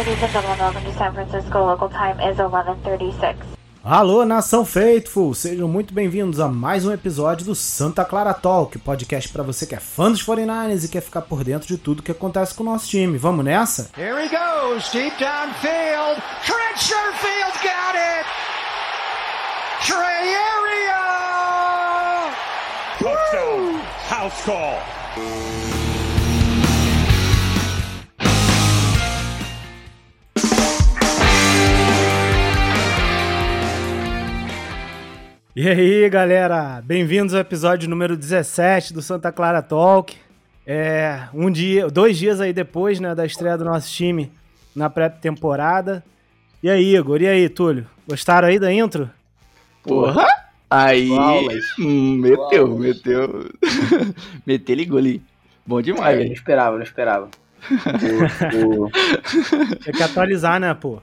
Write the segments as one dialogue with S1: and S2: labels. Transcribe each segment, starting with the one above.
S1: Ladies and gentlemen, welcome to San Francisco. Local time is 11:36.
S2: Alô, nação Faithful! Sejam muito bem-vindos a mais um episódio do Santa Clara Talk, podcast para você que é fã dos 49ers e quer ficar por dentro de tudo que acontece com o nosso time. Vamos nessa?
S3: Here he goes, deep downfield. Trent Sherfield got it. Trey Area.
S4: Touchdown. House call.
S2: E aí, galera? Bem-vindos ao episódio número 17 do Santa Clara Talk. É, um dia, dois dias aí depois, né, da estreia do nosso time na pré-temporada. E aí, Igor? E aí, Túlio? Gostaram aí da intro?
S5: Porra! Aí, hum, meteu, meteu. meteu, ligou ali. Bom demais,
S6: É, não
S5: velho.
S6: esperava, não esperava.
S2: Tem que atualizar, né, pô?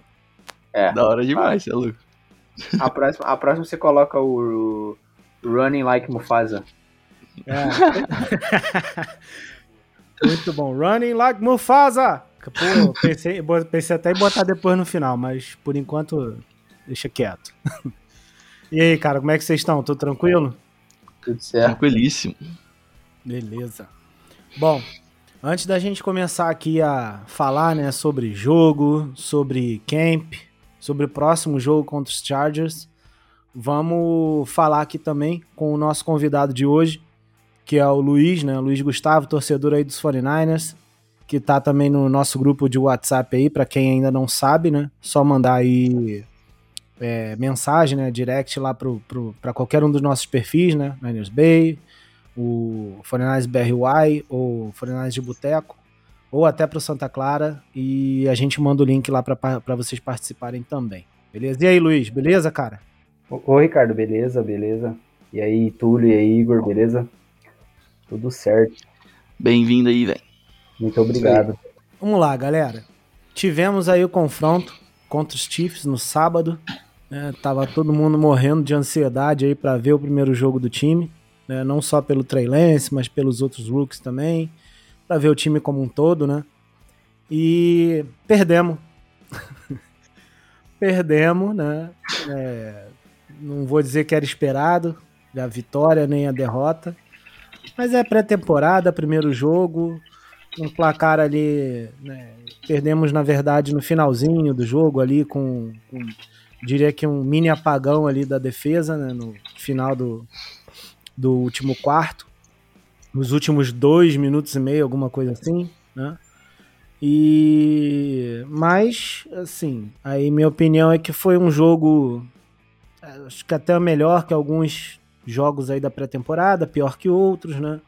S6: é,
S5: Da hora demais, você é louco.
S6: A, próxima, a próxima você coloca o, o Running Like Mufasa.
S2: É. Muito bom. Running like Mufasa! Pô, pensei, pensei até em botar depois no final, mas por enquanto deixa quieto. E aí, cara, como é que vocês estão? Tudo tranquilo?
S6: Tudo certo.
S5: Tranquilíssimo.
S2: Beleza. Bom, antes da gente começar aqui a falar, né, sobre jogo, sobre camp, sobre o próximo jogo contra os Chargers, vamos falar aqui também com o nosso convidado de hoje, que é o Luiz, né, Luiz Gustavo, torcedor aí dos 49ers, que tá também no nosso grupo de WhatsApp aí, para quem ainda não sabe, né, só mandar aí é, mensagem, né, direct lá para qualquer um dos nossos perfis, né, Niners Bay, o 49ers BRY ou 49ers de Boteco, ou até pro Santa Clara, e a gente manda o link lá para vocês participarem também. Beleza? E aí, Luiz, beleza, cara?
S6: Ô, ô, Ricardo, beleza, beleza. E aí, Túlio e aí, Igor, beleza? Tudo certo.
S5: Bem-vindo aí, velho.
S6: Muito obrigado.
S2: Vamos lá, galera. Tivemos aí o confronto contra os Chiefs no sábado. né? Tava todo mundo morrendo de ansiedade aí para ver o primeiro jogo do time. né? Não só pelo Trey Lance, mas pelos outros rookies também. Para ver o time como um todo, né? E perdemos. perdemos, né? É, não vou dizer que era esperado a vitória nem a derrota. Mas é pré-temporada, primeiro jogo, um placar ali, né, perdemos na verdade no finalzinho do jogo ali com, com, diria que um mini apagão ali da defesa, né, no final do, do último quarto, nos últimos dois minutos e meio, alguma coisa assim, né, e mas assim, aí minha opinião é que foi um jogo eh, acho que até melhor que alguns jogos aí da pré-temporada, pior que outros, né?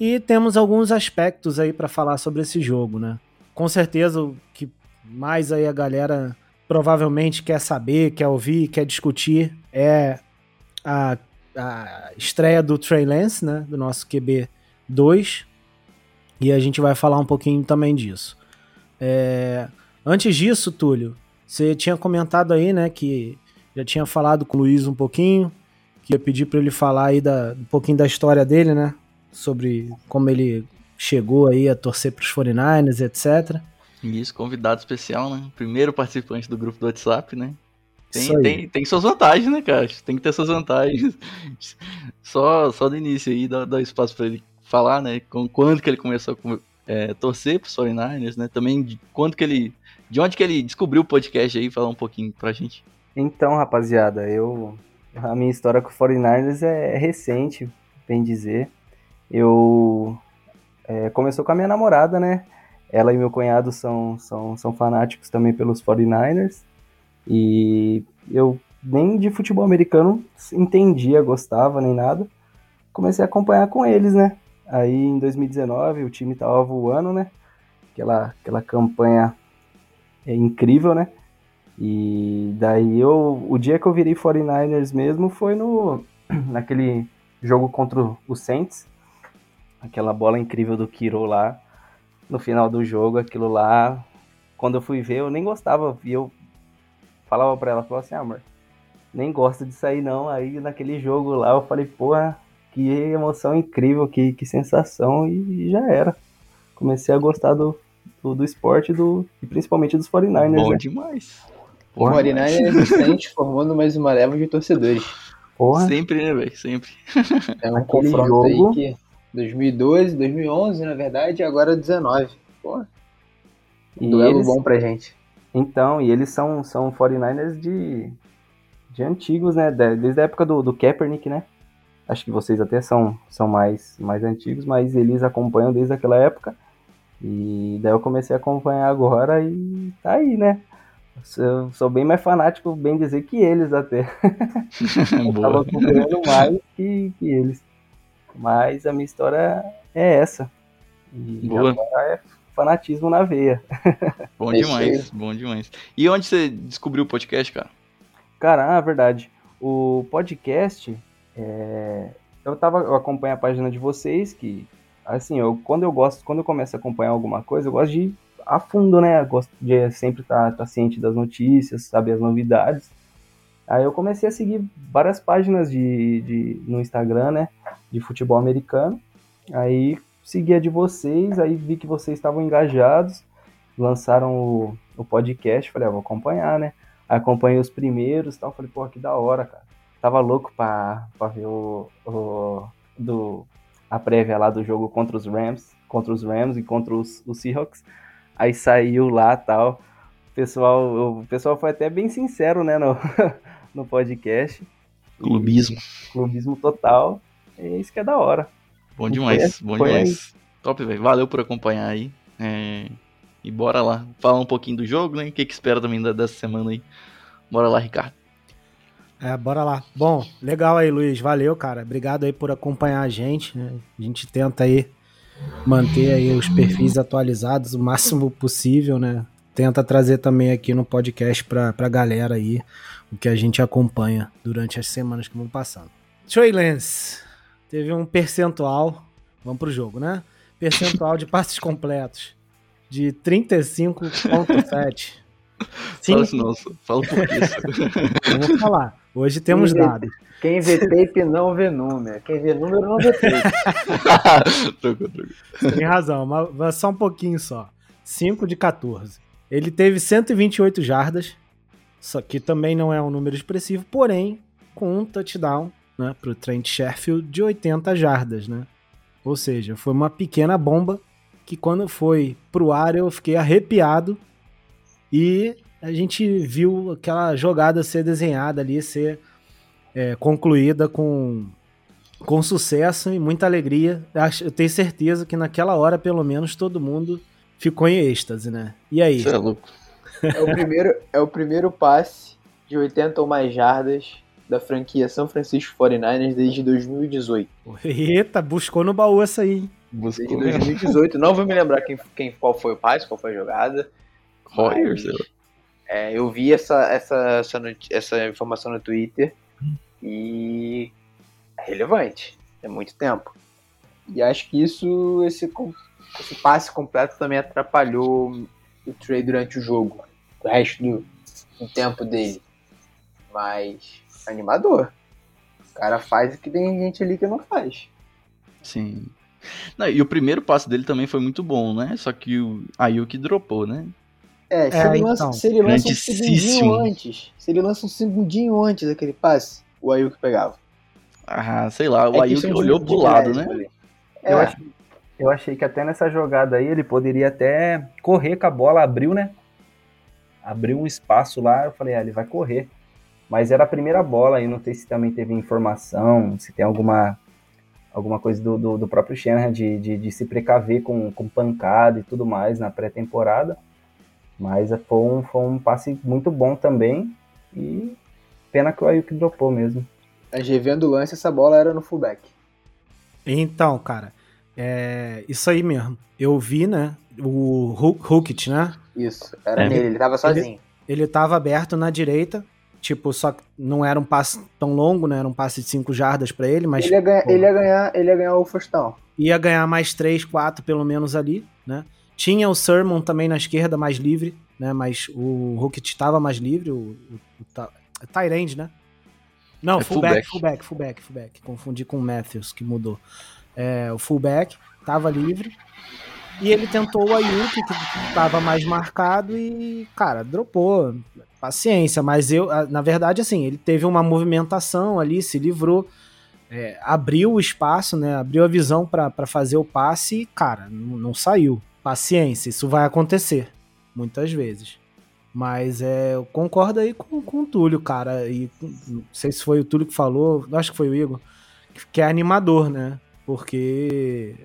S2: E temos alguns aspectos aí para falar sobre esse jogo, né? Com certeza o que mais aí a galera provavelmente quer saber, quer ouvir, quer discutir é a, a estreia do Trey Lance, né? Do nosso QB 2. E a gente vai falar um pouquinho também disso. É, Antes disso, Túlio, você tinha comentado aí, né, que já tinha falado com o Luiz um pouquinho, que ia pedir para ele falar aí da, um pouquinho da história dele, né? Sobre como ele chegou aí a torcer para os 49ers, etc.
S5: Isso, convidado especial, né? Primeiro participante do grupo do WhatsApp, né? Tem, tem, tem suas vantagens, né, cara? Tem que ter suas vantagens. Só, só do início aí, dá, dá espaço pra ele falar, né? Com, quando que ele começou a é, torcer pros 49ers, né? Também de quando que ele. De onde que ele descobriu o podcast aí, falar um pouquinho pra gente.
S6: Então, rapaziada, eu. A minha história com o 49ers é recente, bem dizer. Eu. é, começou com a minha namorada, né? Ela e meu cunhado são, são, são fanáticos também pelos 49ers. E eu nem de futebol americano entendia, gostava, nem nada. Comecei a acompanhar com eles, né? Aí em 2019 o time tava voando, né? Aquela, aquela campanha é incrível, né? E daí eu, o dia que eu virei 49ers mesmo foi no naquele jogo contra o Saints, aquela bola incrível do Kiro lá no final do jogo, aquilo lá, quando eu fui ver, eu nem gostava, eu falava pra ela, falava assim, ah, amor, nem gosto de sair não, aí naquele jogo lá eu falei, porra, que emoção incrível, que, que sensação, e, e já era. Comecei a gostar do, do, do esporte do, e principalmente dos 49ers.
S5: Bom
S6: né?
S5: demais.
S7: O
S5: Bom demais.
S7: 49 é resistente, formando mais uma leva de torcedores.
S6: Porra,
S5: Sempre, né, velho? Sempre.
S7: É um
S6: Aquele
S7: confronto
S6: jogo-
S7: aí que 2012, 2011, na verdade, e agora 19. Pô,
S6: e
S7: duelo
S6: eles-
S7: bom pra gente.
S6: Então, e eles são, são 49ers de, de antigos, né? de- Desde a época do, do Kaepernick, né? Acho que vocês até são, são mais, mais antigos, mas eles acompanham desde aquela época. E daí eu comecei a acompanhar agora e tá aí, né? Eu sou bem mais fanático, bem dizer, que eles até. Eu tava acompanhando mais que, que eles. Mas a minha história é essa. E
S5: Boa.
S6: agora é fanatismo na veia.
S5: Bom
S7: É
S5: demais, bom demais. E onde você descobriu o podcast, cara?
S6: Cara, ah, verdade. O podcast, é, eu tava, eu acompanho a página de vocês, que assim, eu, quando eu gosto, quando eu começo a acompanhar alguma coisa, eu gosto de ir a fundo, né? Eu gosto de sempre estar ciente das notícias, saber as novidades. Aí eu comecei a seguir várias páginas de, de, no Instagram, né? De futebol americano. Aí segui a de vocês, aí vi que vocês estavam engajados, lançaram o, o podcast, falei, ah, vou acompanhar, né? Aí acompanhei os primeiros e tal, falei, pô, que da hora, cara. Tava louco pra, pra ver o, o do, a prévia lá do jogo contra os Rams, contra os Rams e contra os, os Seahawks. Aí saiu lá tal. O pessoal, o pessoal foi até bem sincero, né, no, no podcast.
S5: Clubismo.
S6: Clubismo total. É isso que é da hora.
S5: Bom demais, bom demais. Top, velho. Valeu por acompanhar aí. É, E bora lá. Falar um pouquinho do jogo, né? O que, que espera também da- dessa semana aí. Bora lá, Ricardo.
S2: É, bora lá. Bom, legal aí, Luiz. Valeu, cara. Obrigado aí por acompanhar a gente. né? A gente tenta aí manter aí os perfis atualizados o máximo possível, né? Tenta trazer também aqui no podcast pra, pra galera aí o que a gente acompanha durante as semanas que vão passando. Trey Lance teve um percentual, vamos pro jogo, né? Percentual de passes completos de 35.7.
S5: Fala isso, não. Fala por isso.
S2: Vou falar. Hoje temos
S7: Quem vê-
S2: dados.
S7: Quem vê tape não vê número. Quem vê número não vê tape.
S2: Tem razão, mas mas só um pouquinho só. 5 de 14. Ele teve 128 jardas, só que também não é um número expressivo, porém, com um touchdown né, para o Trent Sheffield de 80 jardas, né? Ou seja, foi uma pequena bomba que quando foi pro ar eu fiquei arrepiado e a gente viu aquela jogada ser desenhada ali, ser é, concluída com com sucesso e muita alegria. Acho- Eu tenho certeza que naquela hora, pelo menos, todo mundo ficou em êxtase, né? E aí?
S5: Você é louco.
S7: É o primeiro, é o primeiro passe de 80 ou mais jardas da franquia São Francisco 49ers desde 2018.
S2: Eita, buscou no baú essa aí. hein?
S7: Desde
S5: Buscou
S7: 2018. Não vou me lembrar quem, quem, qual foi o passe, qual foi a jogada.
S5: Royer, sei lá.
S7: É, eu vi essa, essa, essa, essa informação no Twitter e é relevante. É muito tempo. E acho que isso, esse, esse passe completo também atrapalhou o Trey durante o jogo. O resto do, do tempo dele. Mas animador. O cara faz o que tem gente ali que não faz.
S5: Sim. Não, e o primeiro passo dele também foi muito bom, né? Só que o Ayuki dropou, né?
S7: É, se,
S2: É,
S7: ele, lança,
S2: então.
S7: se ele lança um segundinho antes, se ele lança um segundinho antes daquele passe, o Ayuk pegava.
S5: Ah, sei lá, o
S7: É
S5: Ayuki
S7: de-
S5: olhou
S7: de
S5: pro lado, né?
S7: ali.
S6: Eu,
S7: É,
S6: achei, eu achei que até nessa jogada aí ele poderia até correr com a bola, abriu, né? Abriu um espaço lá, eu falei, ah, ele vai correr. Mas era a primeira bola aí, não sei se também teve informação, se tem alguma, alguma coisa do, do, do próprio Shanahan de, de, de se precaver com, com pancada e tudo mais na pré-temporada. Mas foi um, foi um passe muito bom também. E pena que o Ayuk dropou mesmo.
S7: Mas revendo o lance, essa bola era no fullback.
S2: Então, cara, é isso aí mesmo. Eu vi, né? O Hu- Hukit, né?
S7: Isso, era
S5: É.
S7: nele, ele tava sozinho.
S2: Ele tava aberto na direita. Tipo, só que não era um passe tão longo, né? Era um passe de 5 jardas pra ele, mas
S7: Ele, ia ganhar,
S2: pô,
S7: ele, ia ganhar, ele ia ganhar o first down.
S2: ia ganhar mais 3, 4 pelo menos ali, né? Tinha o Sermon também na esquerda, mais livre, né? Mas o Hukit estava mais livre, o, o, o Ta- Tyrande, né? Não,
S5: É
S2: fullback,
S5: fullback.
S2: fullback, fullback, fullback. Confundi com o Matthews, que mudou. É, o fullback tava livre. E ele tentou o Ayuki, que estava mais marcado, e, cara, dropou. Paciência, mas eu, na verdade, assim, ele teve uma movimentação ali, se livrou, é, abriu o espaço, né? Abriu a visão para fazer o passe e, cara, não, não saiu. Paciência, isso vai acontecer muitas vezes. Mas é, eu concordo aí com, com o Túlio, cara. E não sei se foi o Túlio que falou, acho que foi o Igor, que é animador, né? Porque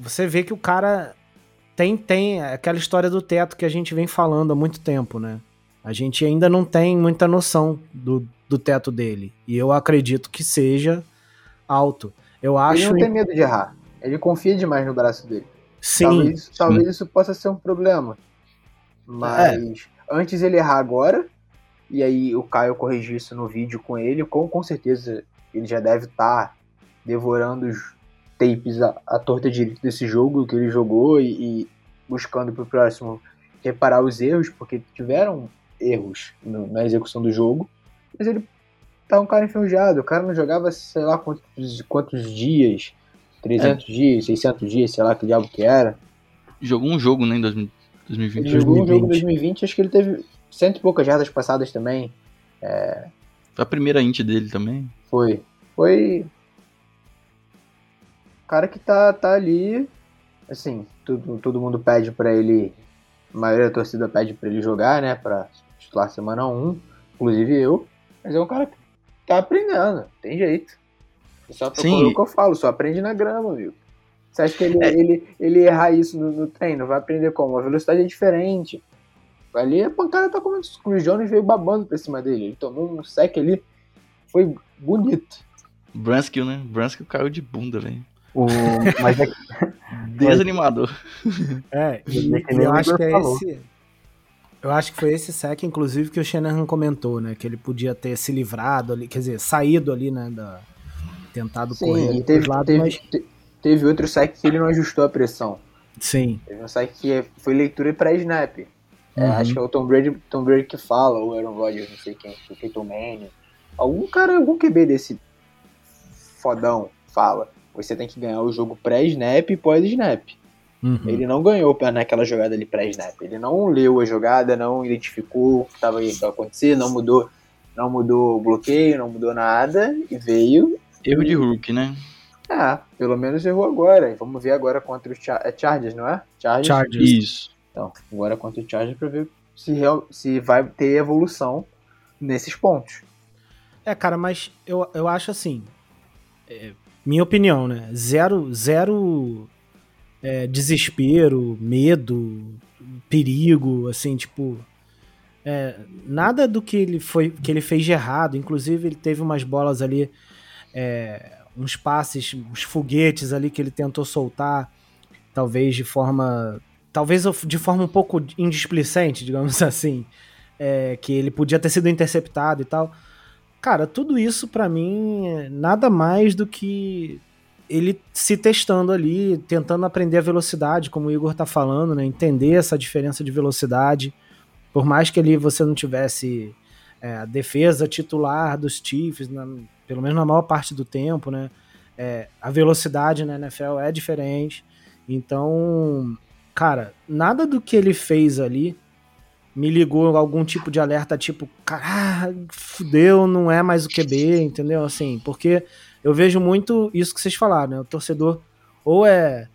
S2: você vê que o cara tem, tem aquela história do teto que a gente vem falando há muito tempo, né? A gente ainda não tem muita noção do, do teto dele. E eu acredito que seja alto. Eu acho.
S7: Ele não tem medo de errar. Ele confia demais no braço dele.
S2: Sim.
S7: Talvez, talvez isso possa ser um problema. Mas é. antes ele errar agora, e aí o Caio corrigir isso no vídeo com ele, com, com certeza ele já deve estar tá devorando os tapes à, à torta direita desse jogo que ele jogou e, e buscando para o próximo reparar os erros, porque tiveram erros no, na execução do jogo, mas ele tá um cara enferrujado, o cara não jogava sei lá quantos, quantos dias, 300 é. dias, 600 dias, sei lá que diabo que era.
S5: Jogou um jogo, né, em 2020.
S7: Ele jogou 2020. um jogo em 2020, acho que ele teve cento e poucas jardas passadas também. É...
S5: Foi a primeira int dele também?
S7: Foi. Foi. O cara que tá, tá ali, assim, todo, todo mundo pede para ele a maioria da torcida pede para ele jogar, né? Pra titular semana 1, inclusive eu. Mas é um cara que tá aprendendo, tem jeito. É só Sim. o que eu falo, só aprende na grama, viu? Você acha que ele, é. ele, ele errar isso no, no, treino? Vai aprender como? A velocidade é diferente. Ali a pancada tá como o Chris Jones veio babando pra cima dele. Ele tomou um sec ali, foi bonito.
S5: Branskill, né? Branskill caiu de bunda, velho.
S6: O... Mas é...
S5: Desanimador.
S2: É, e, e eu acho que é falou. esse. Eu acho que foi esse sec, inclusive, que o Shanahan comentou, né? Que ele podia ter se livrado ali, quer dizer, saído ali, né? Da, tentado
S7: Sim, correr. E teve, lado, teve, mas... teve outro sec que ele não ajustou a pressão.
S2: Sim.
S7: Teve um sec que foi leitura pré-snap. É, uhum. acho que é o Tom Brady, Tom Brady que fala, ou Aaron Rodgers, não sei quem, o Peyton Manning. Algum cara, algum QB desse fodão fala você tem que ganhar o jogo pré-snap e pós-snap. Uhum. Ele não ganhou naquela jogada ali pré-snap. Ele não leu a jogada, não identificou o que estava a acontecer, não mudou, não mudou o bloqueio, não mudou nada e veio.
S5: Erro de Hulk, né?
S7: Ah, pelo menos errou agora. Vamos ver agora contra os Char é Chargers, não é?
S2: Chargers. Chargers.
S5: Isso.
S7: Então, agora contra o Chargers para ver se, real, se vai ter evolução nesses pontos.
S2: É, cara, mas eu, eu acho assim. É, minha opinião, né? Zero, zero é, desespero, medo, perigo, assim, tipo. É, nada do que ele, foi, que ele fez de errado. Inclusive, ele teve umas bolas ali, é, uns passes, uns foguetes ali que ele tentou soltar, talvez de forma. Talvez de forma um pouco indisplicente, digamos assim. É, que ele podia ter sido interceptado e tal. Cara, tudo isso para mim é nada mais do que ele se testando ali, tentando aprender a velocidade, como o Igor tá falando, né? Entender essa diferença de velocidade. Por mais que ali você não tivesse é, a defesa titular dos Chiefs, na, pelo menos na maior parte do tempo, né? É, a velocidade na NFL é diferente. Então, cara, nada do que ele fez ali me ligou algum tipo de alerta, tipo, cara, fudeu, não é mais o QB, entendeu? Assim, porque eu vejo muito isso que vocês falaram, né? O torcedor ou é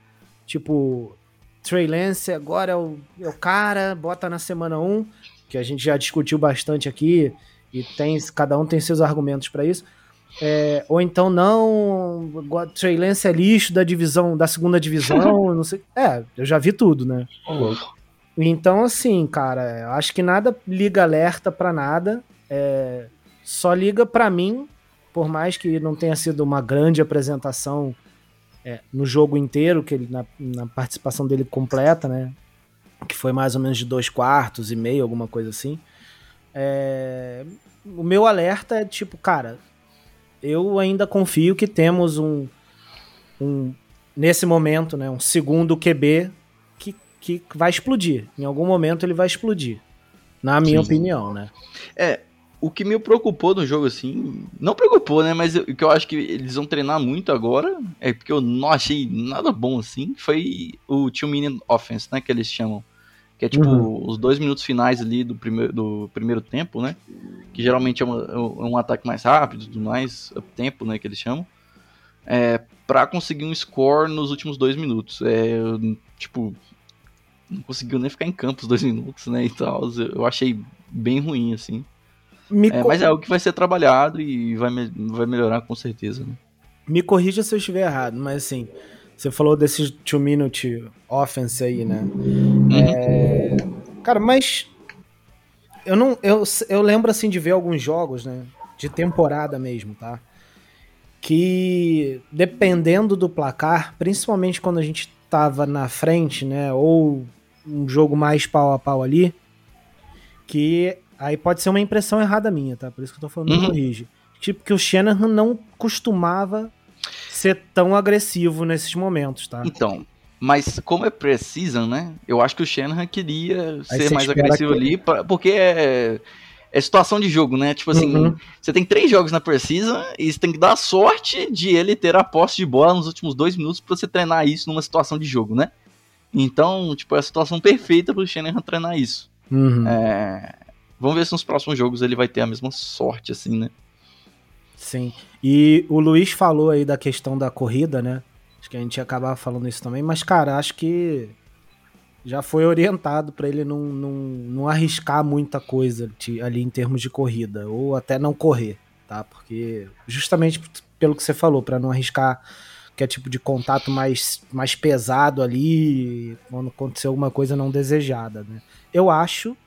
S2: tipo, Trey Lance agora é o, é o cara, bota na semana 1, que a gente já discutiu bastante aqui, e tem cada um tem seus argumentos para isso. É, ou então não, Trey Lance é lixo da divisão, da segunda divisão, não sei. É, eu já vi tudo, né? Então, assim, cara, acho que nada liga alerta para nada. É, só liga para mim, por mais que não tenha sido uma grande apresentação é, no jogo inteiro, que ele, na, na, participação dele completa, né? Que foi mais ou menos de dois quartos e meio, alguma coisa assim. É, o meu alerta é tipo, cara, eu ainda confio que temos um, um nesse momento, né, um segundo QB que vai explodir. Em algum momento ele vai explodir. Na minha Sim. opinião, né?
S5: É, o que me preocupou no jogo, assim, não preocupou, né? Mas o que eu acho que eles vão treinar muito agora, é porque eu não achei nada bom, assim, foi o two minute offense, né? Que eles chamam. Que é tipo
S2: Uhum.
S5: os dois minutos finais ali do primeiro, do primeiro tempo, né? Que geralmente é, uma- é um ataque mais rápido, tudo mais, tempo, né? Que eles chamam. É, pra conseguir um score nos últimos dois minutos. É, tipo, não conseguiu nem ficar em campo os dois minutos, né? E tal. Eu achei bem ruim, assim. É, mas é algo que vai ser trabalhado e vai, me- vai melhorar com certeza. Né?
S2: me corrija se eu estiver errado, mas assim, você falou desse two minute offense aí, né? É, Cara, mas eu não eu, eu lembro assim de ver alguns jogos, né, de temporada mesmo, tá? Que dependendo do placar, principalmente quando a gente tava na frente, né, ou um jogo mais pau a pau ali, que aí pode ser uma impressão errada minha, tá? Por isso que eu tô falando, me
S5: Uhum.
S2: corrige. Tipo que o Shanahan não costumava ser tão agressivo nesses momentos, tá?
S5: Então, mas como é precision, né? Eu acho que o Shanahan queria
S2: Aí
S5: ser mais agressivo
S2: que-
S5: ali, pra- porque é, é situação de jogo, né? Tipo assim,
S2: Uhum.
S5: você tem três jogos na Precision e você tem que dar sorte de ele ter a posse de bola nos últimos dois minutos pra você treinar isso numa situação de jogo, né? Então, tipo, é a situação perfeita pro Shanahan treinar isso.
S2: Uhum.
S5: É, Vamos ver se nos próximos jogos ele vai ter a mesma sorte, assim, né?
S2: Sim. E o Luiz falou aí da questão da corrida, né? Acho que a gente ia acabar falando isso também, mas, cara, acho que já foi orientado pra ele não, não, não arriscar muita coisa ali em termos de corrida, ou até não correr, tá? Porque justamente pelo que você falou, pra não arriscar que é tipo de contato mais, mais pesado ali, quando acontecer alguma coisa não desejada, né? Eu acho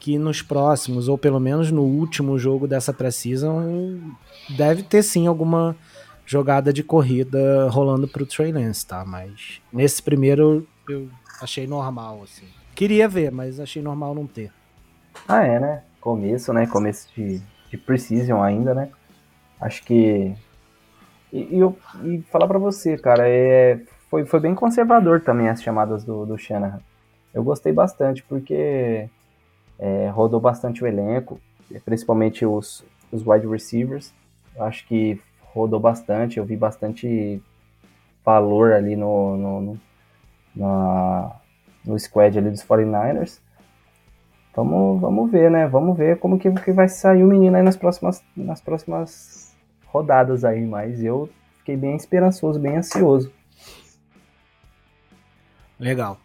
S2: que nos próximos, ou pelo menos no último jogo dessa pré-season, deve ter sim alguma jogada de corrida rolando pro Trey Lance, tá? Mas nesse primeiro eu achei normal, assim. Queria ver, mas achei normal não ter.
S6: Ah, é, né? Começo, né? Começo de, de Precision ainda, né? Acho que. E, e eu, e falar pra você, cara, é, foi, foi bem conservador também as chamadas do, do Shanahan. Eu gostei bastante, porque é, rodou bastante o elenco, principalmente os, os wide receivers. Eu acho que rodou bastante, eu vi bastante valor ali no, no, no, na, no squad ali dos 49ers. Vamos, vamos ver, né? Vamos ver como que, que vai sair o menino aí nas próximas, nas próximas rodadas aí, mas eu fiquei bem esperançoso, bem ansioso.
S2: Legal.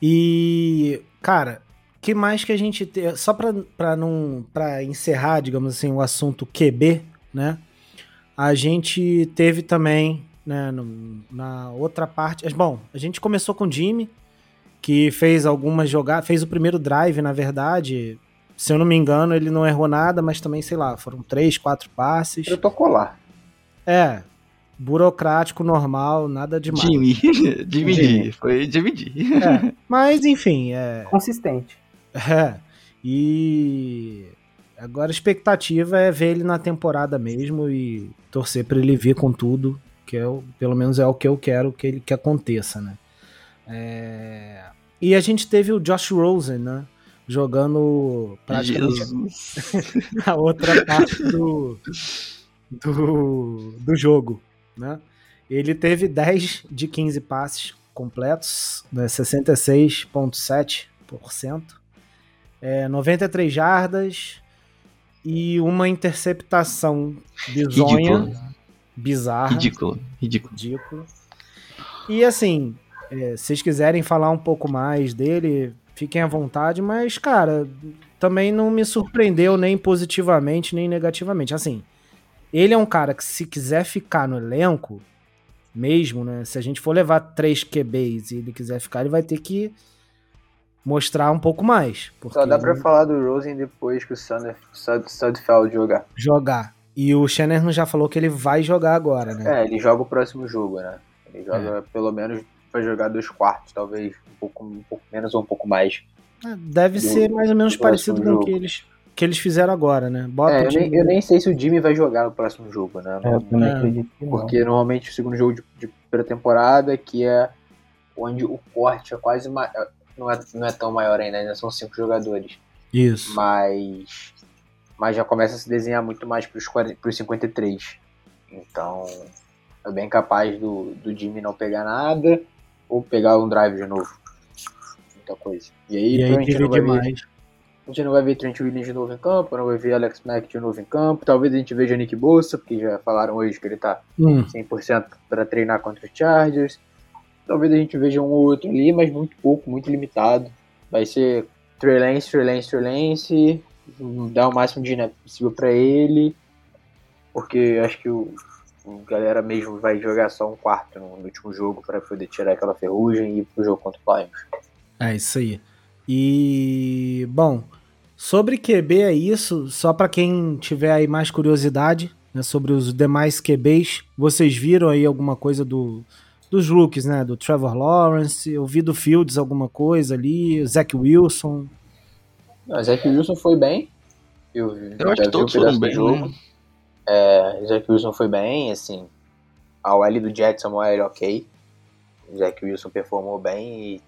S2: E, cara, que mais que a gente tem. Só pra não. para encerrar, digamos assim, o assunto QB, né? A gente teve também, né, no- na outra parte. Bom, a gente começou com o Jimmy, que fez algumas jogadas, fez o primeiro drive, na verdade. Se eu não me engano, ele não errou nada, mas também, sei lá, foram três, quatro passes.
S7: Protocolar.
S2: É, burocrático, normal, nada demais.
S5: Jimmy. Jimmy
S6: Jimmy.
S5: D. Foi Jimmy D.
S2: É, mas, enfim, é.
S6: Consistente.
S2: É. E agora a expectativa é ver ele na temporada mesmo e torcer para ele vir com tudo, que é o, pelo menos é o que eu quero que ele que aconteça, né? É, E a gente teve o Josh Rosen, né? Jogando praticamente a outra parte do, do, do jogo, né? Ele teve 10 de 15 passes completos, né? 66,7%, é, 93 jardas e uma interceptação bizonha. Bizarra,
S5: Ridículo. Ridículo.
S2: ridículo. E assim, é, se vocês quiserem falar um pouco mais dele, fiquem à vontade, mas, cara, também não me surpreendeu nem positivamente nem negativamente. Assim, ele é um cara que, se quiser ficar no elenco, mesmo, né? Se a gente for levar três QBs e ele quiser ficar, ele vai ter que mostrar um pouco mais. Porque
S7: Só dá pra falar do Rosen depois que o Sudfeld jogar.
S2: jogar. E o Shanahan já falou que ele vai jogar agora, né?
S7: É, ele joga o próximo jogo, né? Ele joga pelo menos vai jogar dois quartos, talvez um pouco, um pouco menos ou um pouco mais.
S2: Ah, Deve
S7: Do-
S2: ser mais ou menos parecido com o que eles, que eles fizeram agora, né? Bota
S7: É, eu, nem, eu nem sei se o Jimmy vai jogar no próximo jogo, né?
S6: É, eu também
S2: É.
S6: acredito que não.
S7: Porque normalmente o segundo jogo de, de pré-temporada, que é onde o corte é quase não é, não é tão maior ainda, ainda são cinco jogadores.
S2: Isso.
S7: Mas mas já começa a se desenhar muito mais para os 53. Então, é bem capaz do, do Jimmy não pegar nada ou pegar um drive de novo. Muita coisa. E aí,
S2: E aí
S7: provavelmente não vai ver
S2: demais.
S7: a gente não vai ver Trent Williams de novo em campo, não vai ver Alex Mack de novo em campo. Talvez a gente veja Nick Bolsa, porque já falaram hoje que ele tá
S2: Hum,
S7: 100% para treinar contra os Chargers. Talvez a gente veja um ou outro ali, mas muito pouco, muito limitado. Vai ser Trey Lance, Trey Lance, Trey Lance, dar o máximo de snap possível para ele, porque acho que o, o galera mesmo vai jogar só um quarto no, no último jogo para poder tirar aquela ferrugem e ir pro jogo contra o Lions.
S2: é isso aí. E, bom, sobre QB é isso. Só pra quem tiver aí mais curiosidade né, sobre os demais QBs, vocês viram aí alguma coisa do, dos rookies, né? Do Trevor Lawrence, eu vi do Fields alguma coisa ali, Zach Wilson.
S7: Não, Zach Wilson foi bem. Eu,
S5: Eu acho que todos
S7: um
S5: foram
S7: do
S5: bem,
S7: jogo.
S5: né?
S7: É, Zach Wilson foi bem, assim. A OL do Jets é uma OL ok. O Zach Wilson performou bem e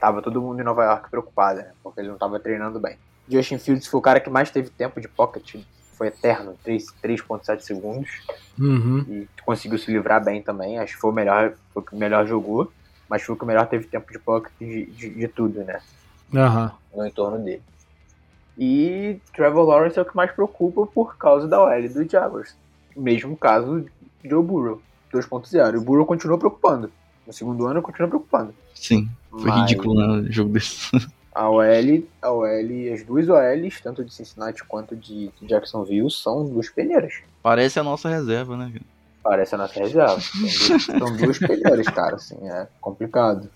S7: tava todo mundo em Nova York preocupado, né? Porque ele não tava treinando bem. Justin Fields foi o cara que mais teve tempo de pocket. Foi eterno, 3 3.7 segundos.
S2: Uhum.
S7: E conseguiu se livrar bem também. Acho que foi o melhor, foi o que melhor jogou. Mas foi o que melhor teve tempo de pocket de, de, de tudo, né?
S2: Aham.
S7: no entorno dele. E Trevor Lawrence é o que mais preocupa por causa da OL do Jaguars. Mesmo caso de Joe Burrow 2.0. E o Burrow continuou preocupando. No segundo ano continua preocupando.
S5: Sim, foi
S7: Mas
S5: ridículo, né? O jogo desse.
S7: A OL, a OL, as duas OLs, tanto de Cincinnati quanto de Jacksonville, são duas peneiras.
S5: Parece a nossa reserva, né?
S7: Parece a nossa reserva. São duas, são duas peneiras, cara. Assim, é complicado.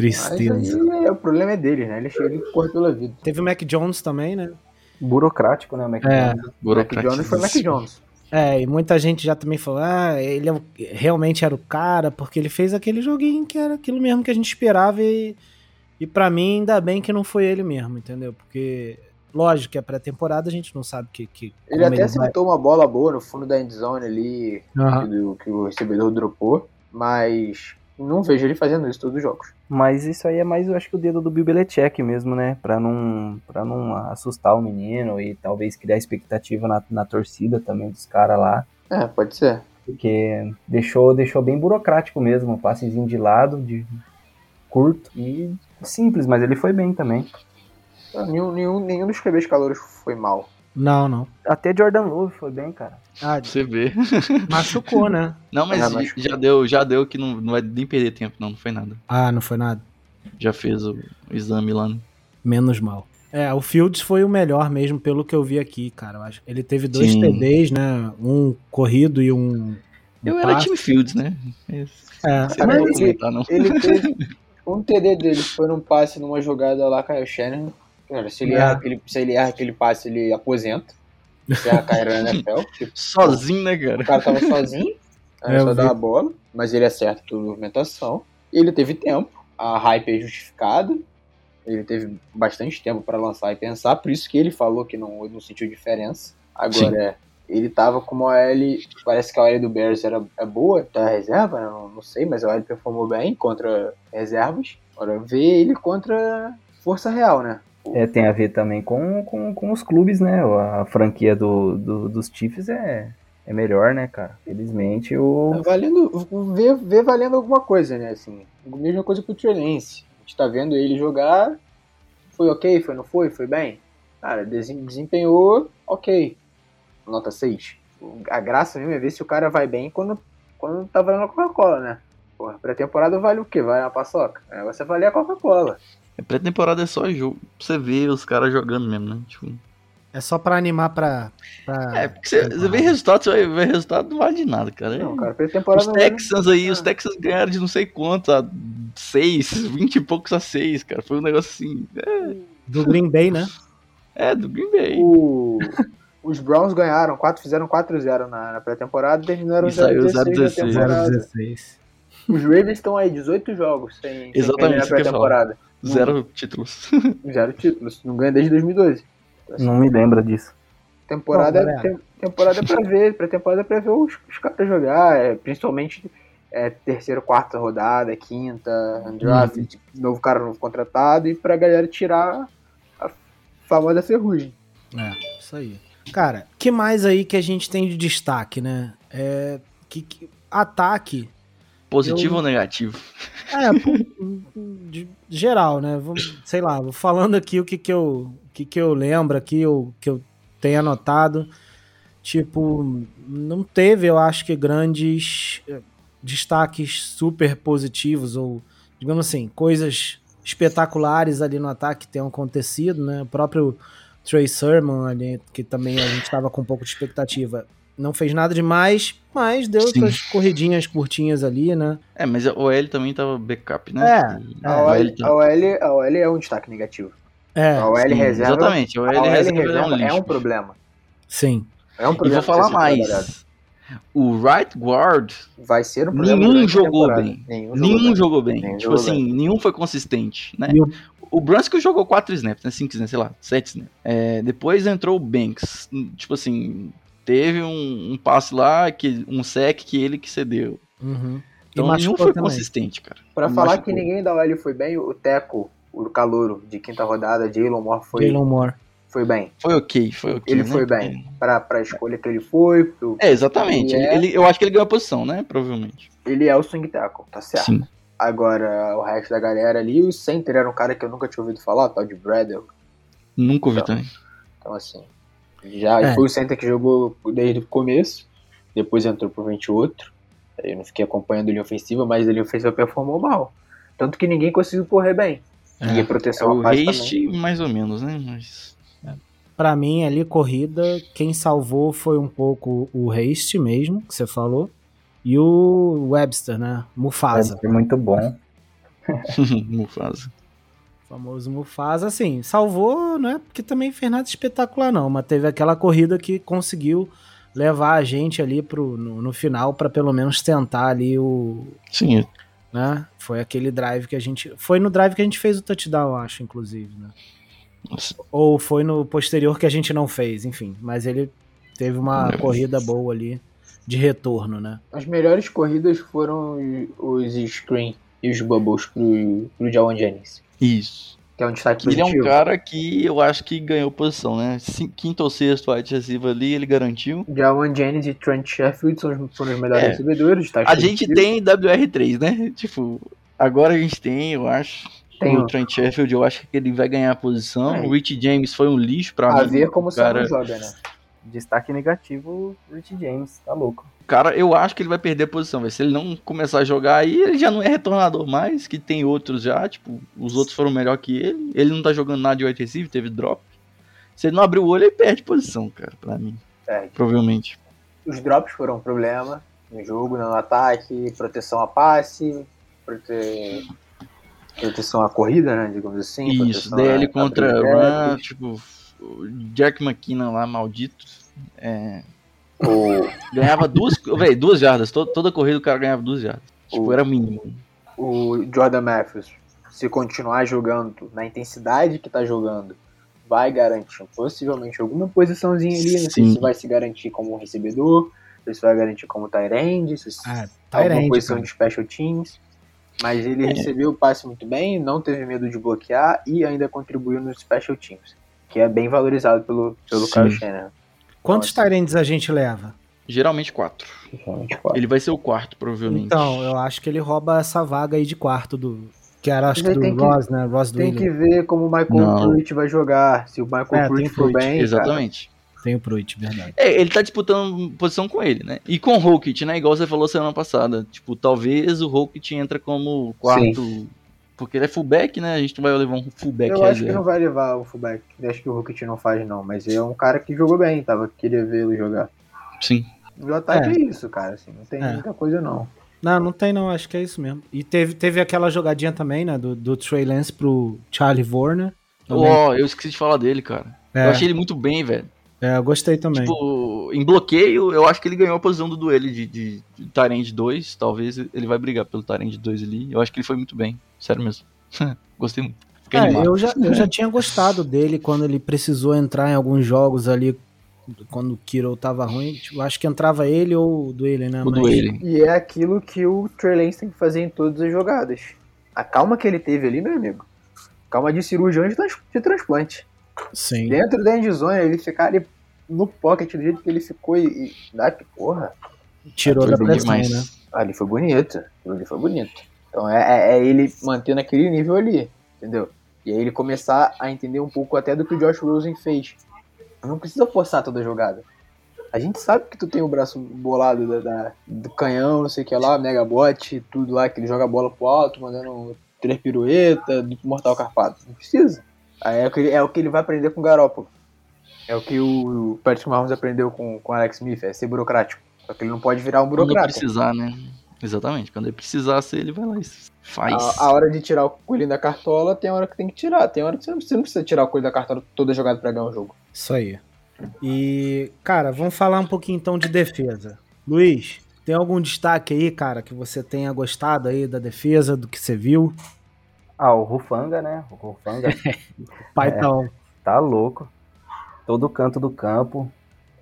S2: Tristeza.
S7: aí, é, o problema é deles, né? Ele chega e corre pela vida.
S2: Teve o Mac Jones também, né?
S6: Burocrático, né, o
S2: É.
S6: McDonald's?
S7: Mac
S5: Burocratismo.
S7: Jones foi Mac Jones.
S2: É, e muita gente já também falou, ah, ele é o- realmente era o cara, porque ele fez aquele joguinho que era aquilo mesmo que a gente esperava e, e para mim ainda bem que não foi ele mesmo, entendeu? Porque, lógico que é pré-temporada, a gente não sabe que... que
S7: Ele até
S2: vai-
S7: acertou uma bola boa no fundo da endzone ali,
S2: Aham.
S7: do, que o recebedor dropou, mas não vejo ele fazendo isso todos os jogos.
S6: Mas isso aí é mais, eu acho que o dedo do Bill Belichick mesmo, né? Pra não, pra não assustar o menino e talvez criar expectativa na, na torcida também dos caras lá.
S7: É, pode ser.
S6: Porque deixou, deixou bem burocrático mesmo, um passezinho de lado, de curto e simples, mas ele foi bem também.
S7: Ah, Nenhum, nenhum, nenhum dos QBs calouros foi mal.
S2: Não, não.
S6: Até Jordan Love foi bem, cara.
S2: Ah,
S5: Você vê.
S2: machucou, né?
S5: Não, mas,
S7: mas-
S5: já deu, já deu que não, não vai nem perder tempo, não, não foi nada.
S2: Ah, não foi nada.
S5: Já fez o, exame lá. né?
S2: Menos mal. É, o Fields foi o melhor mesmo, pelo que eu vi aqui, cara. Eu acho. Ele teve dois
S5: Sim.
S2: TDs, né? Um corrido e um. um
S5: Eu era
S2: passe.
S5: time Fields, né? É,
S2: É,
S5: Você não vou
S7: ele-
S5: comentar, não.
S7: Ele teve um TD dele, foi num passe numa jogada lá com o Shannon. Cara, se ele,
S2: É.
S7: erra aquele, se ele erra aquele passe, ele aposenta. Encerra a carreira na NFL. Tipo,
S5: Sozinho, né,
S7: O
S5: cara?
S7: cara tava sozinho, era
S2: É,
S7: só dar a bola, mas ele acerta toda a movimentação. Ele teve tempo, a hype é justificada. Ele teve bastante tempo para lançar e pensar, por isso que ele falou que não, não sentiu diferença. Agora, ele tava com uma OL, parece que a OL do Bears era é boa, tá reserva, né? não, não sei, mas a OL performou bem contra reservas. Agora, ver ele contra força real, né?
S6: É, tem a ver também com, com, com os clubes, né? A franquia do, do- dos Chiefs é, é melhor, né, cara? Felizmente o.
S7: Tá valendo, ver, ver valendo alguma coisa, né? Assim, mesma coisa pro Trey Lance. A gente tá vendo ele jogar, foi ok, foi não foi, foi bem. Cara, desem- desempenhou ok. Nota 6. A graça mesmo é ver se o cara vai bem quando, quando tá valendo a Coca-Cola, né? Porra, pré-temporada vale o quê? Vale a paçoca? O negócio é valer a Coca-Cola.
S5: A pré-temporada é só jogo. Pra você ver os caras jogando mesmo, né? Tipo,
S2: é só pra animar pra. pra-
S5: é, porque você, você vê resultado, você vai ver resultado, não vale de nada, cara.
S7: Não,
S5: É-
S7: cara, pré-temporada
S5: Os
S7: não vale-
S5: Texans aí, os. Texans ganharam de não sei quanto, a 6, 20 e poucos a 6, cara. Foi um negócio assim.
S2: Do Green Bay, né?
S5: É, do Green Bay.
S7: O- os Browns ganharam, quatro, fizeram 4-0 na, na pré-temporada e terminaram
S5: E saiu
S7: 0-16 na
S5: 0-16.
S7: temporada.
S2: 016.
S7: Os Ravens estão aí, 18 jogos sem, sem
S5: Exatamente,
S7: perder na pré-temporada.
S5: Zero títulos.
S7: Zero títulos, não ganha desde 2012.
S6: Não me lembra disso.
S7: Temporada,
S2: Bom,
S7: é, tem- temporada é pra ver, pré-temporada é pra ver os, os caras jogar, é, principalmente é, terceira, quarta rodada, quinta, draft,
S2: Uhum.
S7: novo cara novo contratado e pra galera tirar a famosa ferrugem.
S2: É, isso aí. Cara, que mais aí que a gente tem de destaque, né? É, que, que- ataque.
S5: Positivo
S2: Eu-
S5: ou negativo?
S2: É, de geral, né? Sei lá, vou falando aqui o que que eu, o que que eu lembro aqui, o que eu tenho anotado. Tipo, não teve, eu acho que grandes eh, destaques super positivos ou, digamos assim, coisas espetaculares ali no ataque que tenham acontecido, né? O próprio Trey Sermon ali, que também a gente estava com um pouco de expectativa, não fez nada demais, mas deu
S5: Sim.
S2: suas corridinhas curtinhas ali, né?
S5: É, mas o OL também tava backup, né?
S2: É,
S5: E-
S2: é.
S7: A
S5: o
S7: OL,
S5: tá-
S7: a OL, a OL é um destaque negativo.
S2: É,
S7: A OL
S5: sim,
S7: reserva.
S5: Exatamente, o
S7: a
S5: OL
S7: OL
S5: reserva é um
S7: reserva é um problema.
S2: sim.
S7: É um
S5: E
S7: problema.
S5: vou
S7: que
S5: falar
S7: trabalhado.
S5: mais. O right guard,
S7: Vai ser um problema.
S5: nenhum
S7: a
S5: jogou
S7: temporada.
S5: bem.
S7: Nenhum,
S5: nenhum
S7: jogou bem.
S5: jogou bem.
S7: Nenhum
S5: tipo
S7: jogou
S5: assim, nenhum foi consistente, né?
S2: E o-
S5: O Brunskill jogou 4 snaps, né? 5 snaps, sei lá, 7 snaps. É, depois entrou o Banks. Tipo assim, teve um, um passe lá, que, um sec que ele que cedeu.
S2: Uhum.
S5: Então nenhum foi
S2: também.
S5: consistente, cara.
S7: Pra
S5: Não
S7: falar
S5: machucou.
S7: que ninguém da OL foi bem, o Teco, o calouro de quinta rodada, Jalen Moore, foi,
S2: Jalen Moore.
S7: foi bem.
S5: Foi ok, foi ok.
S7: Ele
S5: né?
S7: foi bem. Pra, pra escolha que ele foi, pro-
S5: É, exatamente.
S7: Ele é-
S5: ele- eu acho que ele ganhou a posição, né? Provavelmente.
S7: ele é o swing tackle, tá certo.
S5: Sim.
S7: Agora, o resto da galera ali, o center era um cara que eu nunca tinha ouvido falar, o tal de Bradel.
S5: Nunca ouvi
S7: Então.
S5: também.
S7: Então, assim, já
S2: É.
S7: foi o center que jogou desde o começo, depois entrou pro 28. Eu não fiquei acompanhando a linha ofensiva, mas a linha ofensiva performou mal. Tanto que ninguém conseguiu correr bem. E a
S5: É,
S7: proteção
S5: o
S7: à face
S5: Haste, mais ou menos, né? Mas.
S2: Pra mim, ali, corrida, quem salvou foi um pouco o Haste mesmo, que você falou, e o Webster, né? Mufasa.
S6: É muito bom.
S5: Mufasa.
S2: O famoso Mufasa, assim, salvou, não é porque também fez nada espetacular, não, mas teve aquela corrida que conseguiu levar a gente ali pro, no, no final pra pelo menos tentar ali o.
S5: Sim,
S2: né? Foi aquele drive que a gente. Foi no drive que a gente fez o touchdown, acho, inclusive, né?
S5: nossa,
S2: Ou foi no posterior que a gente não fez, enfim. Mas ele teve uma corrida boa ali de retorno, né?
S7: As melhores corridas foram os screen e os bubbles pro, pro Jawan Jennings.
S5: Isso.
S7: Que é um destaque
S5: Ele é um cara que eu acho que ganhou posição, né? Quinto ou sexto wide receiver ali, ele garantiu.
S7: Jawan Jennings e Trent Sheffield são os, foram os melhores
S5: É.
S7: recebedores.
S5: A gente
S7: positivo.
S5: tem WR3, né? Tipo, agora a gente tem, eu acho.
S7: Tem
S5: o. Trent Sheffield, eu acho que ele vai ganhar a posição.
S7: É.
S5: O Rich James foi um lixo pra
S7: A
S5: mim.
S7: ver como o
S5: cara,
S7: joga, né?
S6: Destaque negativo, Rich James, tá louco.
S5: Cara, eu acho que ele vai perder a posição. Véio. Se ele não começar a jogar aí, ele já não é retornador mais, que tem outros já. Tipo, os outros foram melhor que ele. Ele não tá jogando nada de wide receiver, teve drop. Se ele não abrir o olho, ele perde posição, cara, pra mim.
S7: É,
S5: Provavelmente.
S7: os drops foram um problema no jogo, no ataque, proteção a passe, prote... proteção à corrida, né? Digamos assim.
S5: Isso, DL
S7: a-
S5: contra. Run, tipo, o Jack McKinnon lá, maldito. É,
S7: O,
S5: ganhava duas, véi, duas jardas. To- toda corrida o cara ganhava duas jardas. Tipo,
S7: O-
S5: era mínimo.
S7: o Jordan Matthews, se continuar jogando na intensidade que tá jogando, vai garantir possivelmente alguma posiçãozinha ali. Não sei
S5: Sim.
S7: se vai se garantir como recebedor, se vai garantir como tight end, se
S2: Ah,
S7: alguma
S2: Tyrande,
S7: posição
S2: cara.
S7: de special teams. Mas ele
S5: É.
S7: recebeu o passe muito bem, não teve medo de bloquear e ainda contribuiu nos special teams, que é bem valorizado pelo, pelo
S5: Sim.
S7: Kyle Shanahan.
S2: Quantos Tyrands a gente leva?
S5: Geralmente quatro. Ele vai ser o quarto, provavelmente.
S2: Então, eu acho que ele rouba essa vaga aí de quarto do. Que era, acho que do
S7: tem que-
S2: Ross, né? Ross
S7: Tem que ver como o Michael
S5: Não.
S7: Pruitt vai jogar. Se o Michael
S2: É,
S7: Pruitt for
S2: Pruitt,
S7: bem, cara,
S5: Exatamente.
S2: Tem o Pruitt, verdade.
S5: É, ele tá disputando posição com ele, né? E com o Rocket, né? Igual você falou semana passada. Tipo, talvez o Rocket entra como quarto. Porque ele é fullback, né? A gente não vai levar um fullback
S7: eu acho que não vai levar o fullback. Eu acho que o Rocket não faz, não. Mas é um cara que jogou bem, tava queria vê-lo jogar.
S5: Sim.
S7: O ataque
S2: É.
S7: é, isso, cara. Assim, não tem
S2: É.
S7: muita coisa, não.
S2: Não, não tem não, acho que é isso mesmo. E teve, teve aquela jogadinha também, né? Do, do Trey Lance pro Charlie Warner.
S5: Ó, eu esqueci de falar dele, cara.
S2: É,
S5: Eu achei ele muito bem, velho.
S2: é, eu gostei também.
S5: Tipo, em bloqueio, eu acho que ele ganhou a posição do duelo de, de, de Tyrande 2. Talvez ele vai brigar pelo Tyrande 2 ali. Eu acho que ele foi muito bem. Sério mesmo. Gostei muito. Fiquei
S2: É, eu, já, eu já tinha gostado dele quando ele precisou entrar em alguns jogos ali, quando o Kiro tava ruim. Tipo, acho que entrava ele ou o Duele, né?
S5: O
S2: Mas-
S5: duelo.
S7: E é aquilo que o Trey Lance tem que fazer em todas as jogadas. A calma que ele teve ali, meu amigo. Calma de cirurgião de, trans- de transplante.
S2: Sim.
S7: Dentro da endzone, ele ficar ali no pocket, do jeito que ele ficou e. e dá que porra.
S2: Tirou da pressão,
S5: demais.
S2: né?
S7: Ali foi bonito. Ali foi bonito. Então é, é- é ele mantendo aquele nível ali, entendeu? E aí ele começar a entender um pouco até do que o Josh Rosen fez. Não precisa forçar toda a jogada. A gente sabe que tu tem o braço bolado da, da- do canhão, não sei o que lá, mega bot, tudo lá, que ele joga a bola pro alto, mandando três piruetas, mortal carpado. Não precisa. Aí é o que ele, é o que ele vai aprender com o Garoppolo. É o que o Patrick Mahomes aprendeu com, com o Alex Smith, é ser burocrático. Só que ele não pode virar um
S5: Quando
S7: burocrata.
S5: precisar, né? Exatamente. Quando ele precisar ser, ele vai lá e faz.
S7: A, a hora de tirar o coelhinho da cartola tem hora que tem que tirar. Tem hora que você não, você não precisa tirar o coelho da cartola toda jogada pra ganhar um jogo.
S2: Isso aí. E, cara, vamos falar um pouquinho então de defesa. Luiz, tem algum destaque aí, cara, que você tenha gostado aí da defesa, do que você viu?
S6: Ah, o Rufanga, né? O Rufanga
S2: Paitão.
S6: tá louco. Todo canto do campo.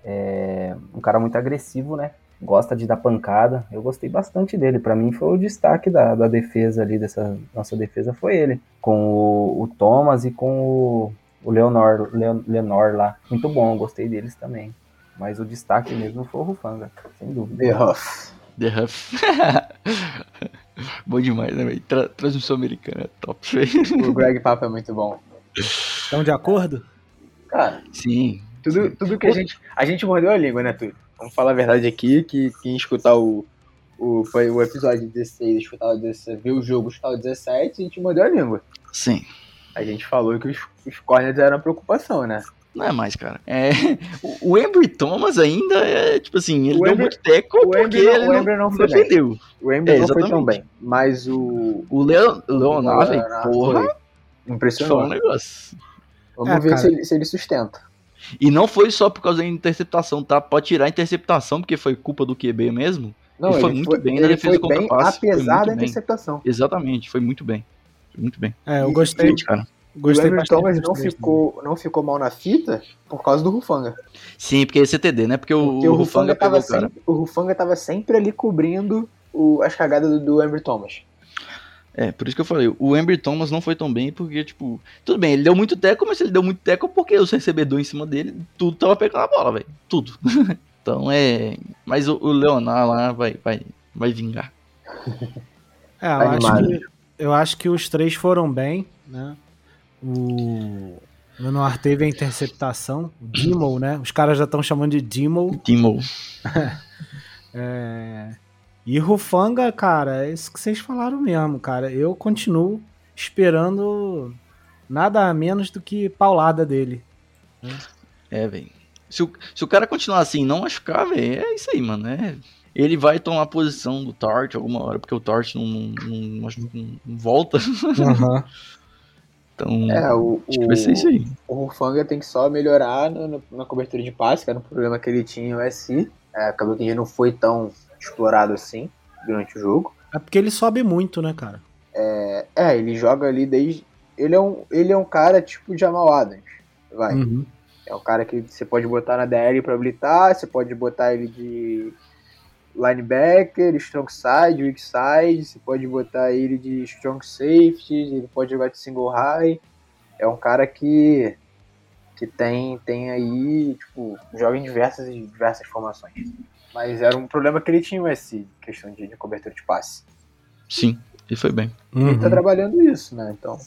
S6: É um cara muito agressivo, né? Gosta de dar pancada. Eu gostei bastante dele. Pra mim foi o destaque da, da defesa ali, dessa nossa defesa, foi ele. Com o, o Thomas e com o, o Leonor, Leon- Leonor lá. Muito bom, gostei deles também. Mas o destaque mesmo foi o Rufanga, sem dúvida.
S7: The Huff.
S5: The Huff. Bom demais, né, velho? Tra transmissão americana, é top.
S7: O Greg Papa é muito bom.
S2: Estão de acordo?
S7: Cara,
S5: Sim.
S7: tudo, tudo que a gente. A gente mordeu a língua, né, Túlio? Vamos falar a verdade aqui, que quem escutar o, o, foi o episódio 16, escutar o 17, ver o jogo, escutar o 17, a gente mordeu a língua.
S5: Sim.
S7: A gente falou que os, os corners eram uma preocupação, né?
S5: Não é mais, cara. É, o, Embry Thomas ainda é, tipo assim, ele
S7: O
S5: deu
S7: Embry-
S5: muito teco
S7: o
S5: porque
S7: Embry não-
S5: ele
S7: o
S5: não,
S7: Embry não foi bem.
S5: defendeu.
S7: O Ember
S5: É,
S7: não foi tão bem, mas o.
S5: O Leo, Leonardo, porra,
S7: foi.
S5: foi
S7: Impressionou.
S5: um negócio.
S7: Vamos
S2: É,
S7: ver se ele, se ele sustenta.
S5: E não foi só por causa da interceptação, tá? Pode tirar a interceptação, porque foi culpa do QB mesmo.
S7: Não,
S5: Ele foi muito bem na
S7: ele
S5: defesa
S7: foi
S5: contra
S7: bem,
S5: passe, foi
S7: apesar
S5: muito
S7: da
S5: bem.
S7: interceptação.
S5: Exatamente, foi muito bem. Foi muito bem.
S2: É, eu gostei,
S5: Gente, cara.
S2: gostei
S7: o Thomas não ficou, não ficou mal na fita por causa do Rufanga.
S5: Sim, porque é CTD, né? Porque o,
S7: Porque
S5: o
S7: o
S5: Rufanga
S7: Rufanga,
S5: pegou
S7: tava sempre, o Rufanga tava sempre ali cobrindo o- as cagadas do, do Ember Thomas.
S5: É, por isso que eu falei, o Ember Thomas não foi tão bem, porque, tipo, tudo bem, ele deu muito teco, mas ele deu muito teco porque os recebedores em cima dele, tudo tava pegando a bola, velho. Tudo. então é. Mas o, o Leonardo lá vai, vai, vai vingar.
S2: É, eu acho, que, eu acho que os três foram bem, né? O Lenoir teve a interceptação, o Dimo, né? Os caras já estão chamando de Dimo.
S5: Timo.
S2: É... E Rufanga, cara, é isso que vocês falaram mesmo, cara. Eu continuo esperando nada menos do que paulada dele.
S5: É, velho. Se o, se o cara continuar assim não machucar, velho, é isso aí, mano. É, ele vai tomar a posição do Tart alguma hora, porque o Tart não, não, não- acho que não- volta. Então,
S7: É, o,
S5: acho que vai ser isso aí.
S7: o Rufanga tem que só melhorar no- no- na cobertura de passe, que era um problema que ele tinha no SC. É, acabou que ele não foi tão explorado assim durante o jogo.
S2: É porque ele sobe muito, né, cara?
S7: É, ele joga ali desde. Ele é um, ele é um cara tipo Jamal Adams. Vai.
S2: Uhum.
S7: É um cara que você pode botar na DL pra habilitar, você pode botar ele de linebacker, strong side, weak side, você pode botar ele de strong safety, ele pode jogar de single high. É um cara que que tem tem aí, tipo, joga em diversas diversas formações. Mas era um problema que ele tinha esse questão de, de cobertura de passe.
S5: Sim, ele foi bem.
S7: Ele tá
S2: Uhum.
S7: trabalhando isso, né? Então,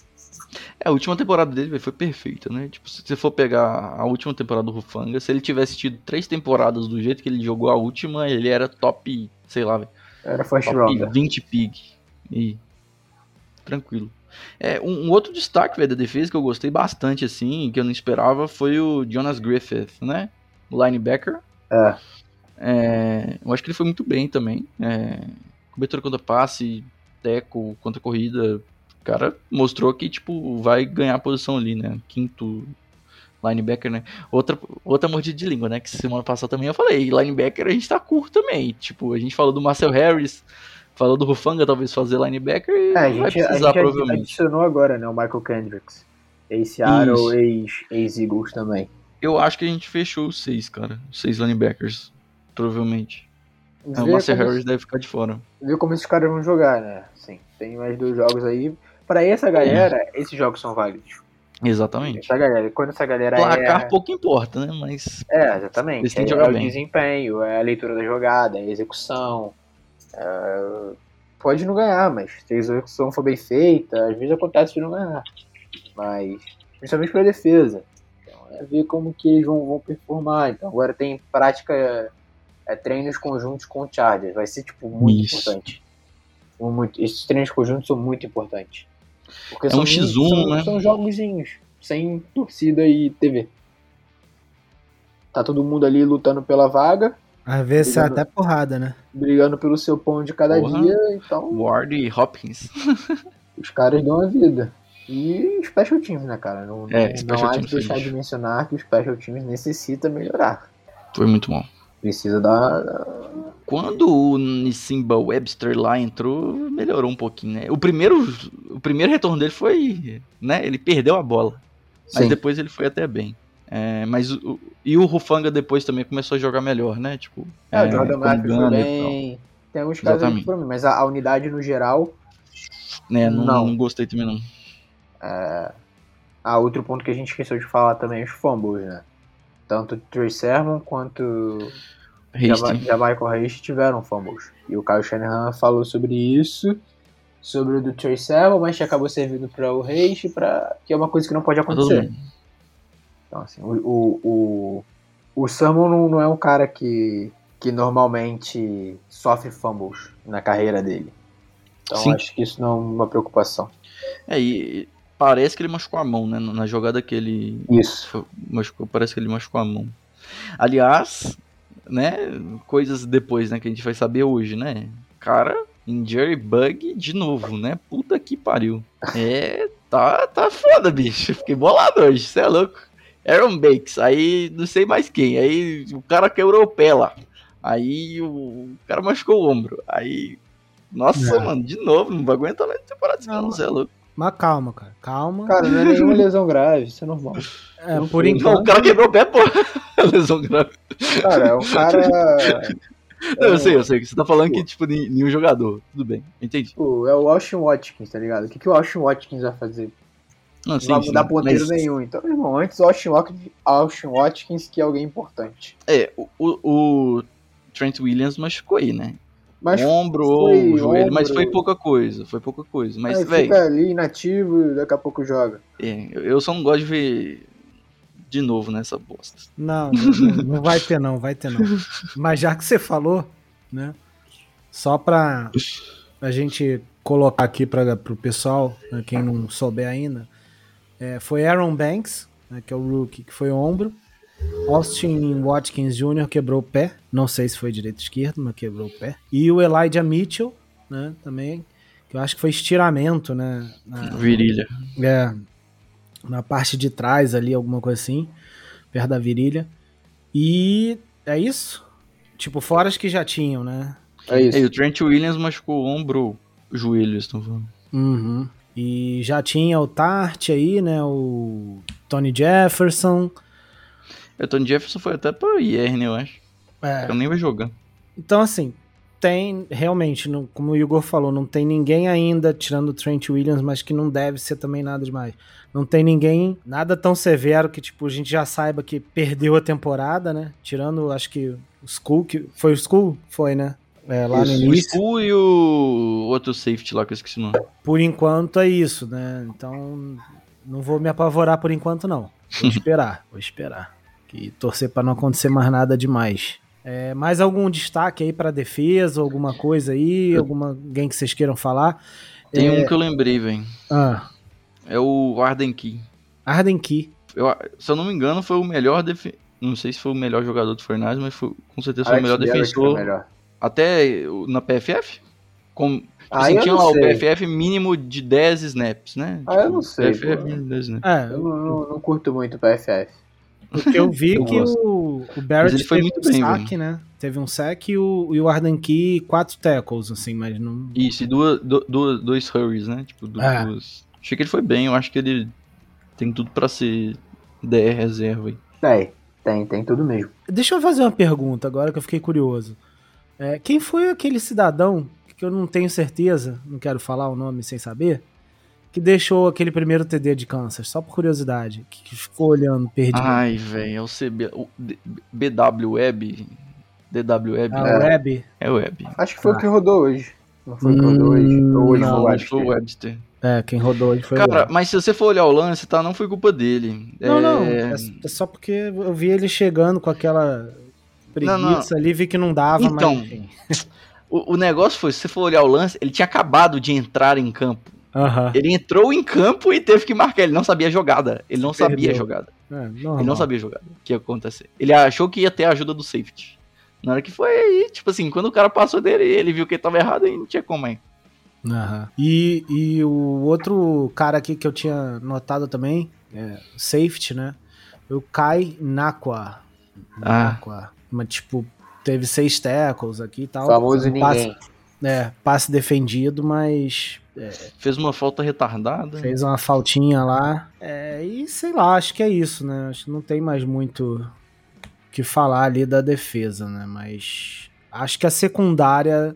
S5: É, a última temporada dele véio, foi perfeita, né? Tipo, se você for pegar a última temporada do Rufanga, se ele tivesse tido três temporadas do jeito que ele jogou a última, ele era top, sei lá, véio,
S7: era first
S5: top
S7: rounder.
S5: 20 pig. E tranquilo. É, um, um outro destaque véio, da defesa que eu gostei bastante, assim, que eu não esperava, foi o Jonas Griffith, né? O linebacker.
S7: É.
S5: É, eu acho que ele foi muito bem também. É, cobertura contra passe, teco contra corrida. O cara mostrou que, tipo, vai ganhar a posição ali, né? Quinto linebacker, né? Outra, outra mordida de língua, né? Que semana passada também eu falei. Linebacker a gente tá curto também. Tipo, a gente falou do Marcel Harris, falou do Rufanga talvez fazer linebacker e
S7: É, a
S5: vai
S7: gente, a
S5: precisar
S7: gente adi-
S5: provavelmente.
S7: adicionou agora, né? O Michael Kendricks. Ex-Seattle, ex- ex-Eagles também.
S5: Eu acho que a gente fechou os seis, cara. Os seis linebackers. Provavelmente. É, o
S7: Vê
S5: Marcel
S7: como,
S5: Harris deve ficar de fora.
S7: vê como esses caras vão jogar, né? Sim, tem mais dois jogos aí. Pra essa galera, esses jogos são válidos.
S5: Exatamente.
S7: Essa galera, quando essa galera
S5: Placar
S7: é...
S5: pouco importa, né? Mas
S7: É, exatamente.
S5: Eles têm
S7: É,
S5: que jogar
S7: é o
S5: bem.
S7: desempenho, é a leitura da jogada, é a execução. É, Pode não ganhar, mas se a execução for bem feita, às vezes acontece de não ganhar. Mas, principalmente pra defesa. Então, é ver como que eles vão, vão performar. Então, agora tem prática, é, treinos conjuntos com o Chargers. Vai ser, tipo, muito
S5: Isso.
S7: importante. Muito, esses treinos conjuntos são muito importantes. Porque
S5: É
S7: são
S5: um X1,
S7: são,
S5: né?
S7: São jogozinhos, sem torcida e TV. Tá todo mundo ali lutando pela vaga,
S2: Às vezes é
S7: Obrigado.
S2: até porrada, né?
S7: brigando pelo seu pão de cada
S5: Porra.
S7: dia, então
S5: Ward e Hopkins.
S7: os caras dão a vida. E special teams, né, cara? Não,
S5: É,
S7: não, não há de deixar de mencionar que o special teams necessita melhorar.
S5: Foi muito bom.
S7: Precisa dar.
S5: Quando o Nissimba Webster lá entrou, melhorou um pouquinho, né? O primeiro, o primeiro retorno dele foi, né? Ele perdeu a bola, mas
S7: Sim.
S5: depois ele foi até bem. É, mas o, e o Rufanga depois também começou a jogar melhor, né? Tipo,
S7: É, o Jordan Matthews bem. Tem alguns casos ali foram bem, mas a, a unidade no geral.
S5: né? Não,
S7: Não.
S5: não gostei também não.
S7: Ah, outro ponto que a gente esqueceu de falar também é os fumbles, né? Tanto o Trey Sermon quanto. Jamaica Hayes tiveram fumbles. E o Kyle Shanahan falou sobre isso, sobre o do Trey Sermon, mas que acabou servindo para o Hayes, pra... que é uma coisa que não pode acontecer. Então, assim, o, o, o, o Sermon não, não é um cara que, que normalmente sofre fumbles na carreira dele. Então
S5: Sim.
S7: acho que isso não é uma preocupação.
S5: É, e parece que ele machucou a mão, né? Na jogada que ele
S7: Isso.
S5: Foi- machucou, parece que ele machucou a mão. Aliás, né, coisas depois, né, que a gente vai saber hoje, né? Cara, injury bug de novo, né? Puta que pariu. É, tá, tá foda, bicho. Fiquei bolado hoje, cê é louco. Aaron Bakes, aí não sei mais quem. Aí o cara quebrou o pé lá. Aí o, o cara machucou o ombro. Aí, nossa,
S2: É.
S5: mano, de novo, não vai aguentar mais temporada,
S7: Não,
S5: não, cê é louco.
S2: Mas calma, cara. Calma.
S7: Cara, não é nenhuma lesão grave, isso é normal.
S2: é,
S7: não
S2: por.
S5: Não, o
S2: enquanto.
S5: cara quebrou o pé, pô. Lesão grave.
S7: Cara, é um cara.
S5: Não, eu
S7: É,
S5: sei, eu sei. Você tá falando que, tipo, nem- nenhum jogador. Tudo bem, entendi.
S7: Tipo, é o Austin Watkins, tá ligado? O que, que o Austin Watkins vai fazer?
S5: Não,
S7: Não
S5: sim,
S7: vai mudar ponteiro
S5: mas,
S7: nenhum. Então, irmão, antes o Austin Watkins, Austin Watkins que é alguém importante.
S5: É, o, o, o Trent Williams machucou aí, né?
S7: Mas
S5: ombro
S7: foi
S5: ou joelho, mas
S7: ombro.
S5: foi pouca coisa, foi pouca coisa. Mas,
S7: aí
S5: velho,
S7: fica ali inativo e daqui a pouco joga.
S5: é, eu- eu só não gosto de ver de novo nessa bosta.
S2: Não, não, não vai ter não, vai ter não. Mas já que você falou, né? Só pra a gente colocar aqui para o pessoal, né, quem não souber ainda, é, foi Aaron Banks, né, que é o rookie, que foi ombro. Austin Watkins Jr. quebrou o pé, não sei se foi direito ou esquerdo, mas quebrou o pé. E o Elijah Mitchell, né, também, que eu acho que foi estiramento, né? na-
S5: Virilha.
S2: é, na parte de trás ali, alguma coisa assim, perto da virilha. E é isso. Tipo, fora as que já tinham, né?
S7: É isso.
S5: E o Trent Williams machucou o ombro, o joelho, eles estão falando.
S2: Uhum. E já tinha o Tart aí, né? O Tony Jefferson.
S5: O Tony Jefferson foi até pra IR, né, eu acho.
S2: É,
S5: Eu nem vai jogar.
S2: Então, assim, tem realmente, não- como o Igor falou, não tem ninguém ainda, tirando o Trent Williams, mas que não deve ser também nada demais. Não tem ninguém, nada tão severo que, tipo, a gente já saiba que perdeu a temporada, né? Tirando, acho que o Skull, que foi o Skull? Foi, né? É, lá
S7: Isso,
S2: no
S5: O
S2: início.
S5: Skull e o outro safety lá que eu esqueci o nome.
S2: Por enquanto é isso, né? Então, não vou me apavorar por enquanto, não. Vou esperar, vou esperar. E torcer pra não acontecer mais nada demais. É, mais algum destaque aí pra defesa, alguma coisa aí, alguma, alguém que vocês queiram falar?
S5: Tem
S2: É.
S5: um que eu lembrei, velho.
S2: Ah,
S5: É o Arden Key.
S2: Arden Key.
S5: Eu, se eu não me engano, foi o melhor defe... Não sei se foi o melhor jogador do Fortnite, mas foi, com certeza foi o
S7: Alex
S5: melhor
S7: Garrett foi
S5: defensor.
S7: melhor.
S5: Até o- na PFF? Com, tipo
S7: Ah,
S5: assim, tinha lá o. PFF mínimo de 10 snaps, né?
S7: Ah, eu não sei,
S5: PFF mínimo de 10 snaps.
S2: É,
S7: Eu não, não- não curto muito o PFF.
S2: Porque eu vi
S5: Eu
S2: que
S5: gosto.
S2: o, o Barrett
S5: foi
S2: teve
S5: muito
S2: um
S5: bem,
S2: saque, né? Teve um saque e o, e o Arden Key quatro tackles, assim, mas não...
S5: Isso, e duas, du- duas, dois hurries, né? Tipo,
S2: É.
S5: duas. Achei que ele foi bem, eu acho que ele tem tudo pra ser DR reserva aí.
S7: Tem, tem, tem tudo mesmo.
S2: Deixa eu fazer uma pergunta agora que eu fiquei curioso. É, quem foi aquele cidadão, que eu não tenho certeza, não quero falar o nome sem saber, que deixou aquele primeiro TD de Kansas? Só por curiosidade. Que, que ficou olhando perdido.
S5: Ai, velho, é o CB. O D- BW Web. DW Web.
S2: Ah, Web?
S5: É Web.
S7: Acho que foi
S2: Ah.
S7: o que rodou hoje. Não foi o que rodou hoje. Ou hoje
S2: Hum, Não,
S7: foi o Webster.
S2: É, quem rodou hoje foi o
S5: Cara, mas se você for olhar o lance, tá? Não foi culpa dele.
S2: Não, não.
S5: É,
S2: É, é só porque eu vi ele chegando com aquela preguiça
S5: Não, não.
S2: ali, vi que não dava,
S5: Então.
S2: mas enfim.
S5: O, o negócio foi, se você for olhar o lance, ele tinha acabado de entrar em campo. Ele entrou em campo e teve que marcar. Ele não sabia a jogada. Ele não
S2: Se
S5: sabia a
S2: perdeu.
S5: jogada.
S2: É,
S5: Ele não sabia a jogada. O que ia acontecer. Ele achou que ia ter a ajuda do safety. Na hora que foi aí, tipo assim, quando o cara passou dele, ele viu que ele tava errado e não tinha como aí.
S2: Aham. E, e o outro cara aqui que eu tinha notado também, é, safety, né? O Kai Nakwa.
S5: Ah.
S2: Nakwa. Mas, tipo, teve seis tackles aqui e tal.
S7: Famoso
S2: Passe-
S7: ninguém.
S2: É, passe defendido, mas
S5: Fez uma falta retardada.
S2: fez uma faltinha lá. É, e sei lá, acho que é isso, né? Acho que não tem mais muito o que falar ali da defesa, né? Mas acho que a secundária.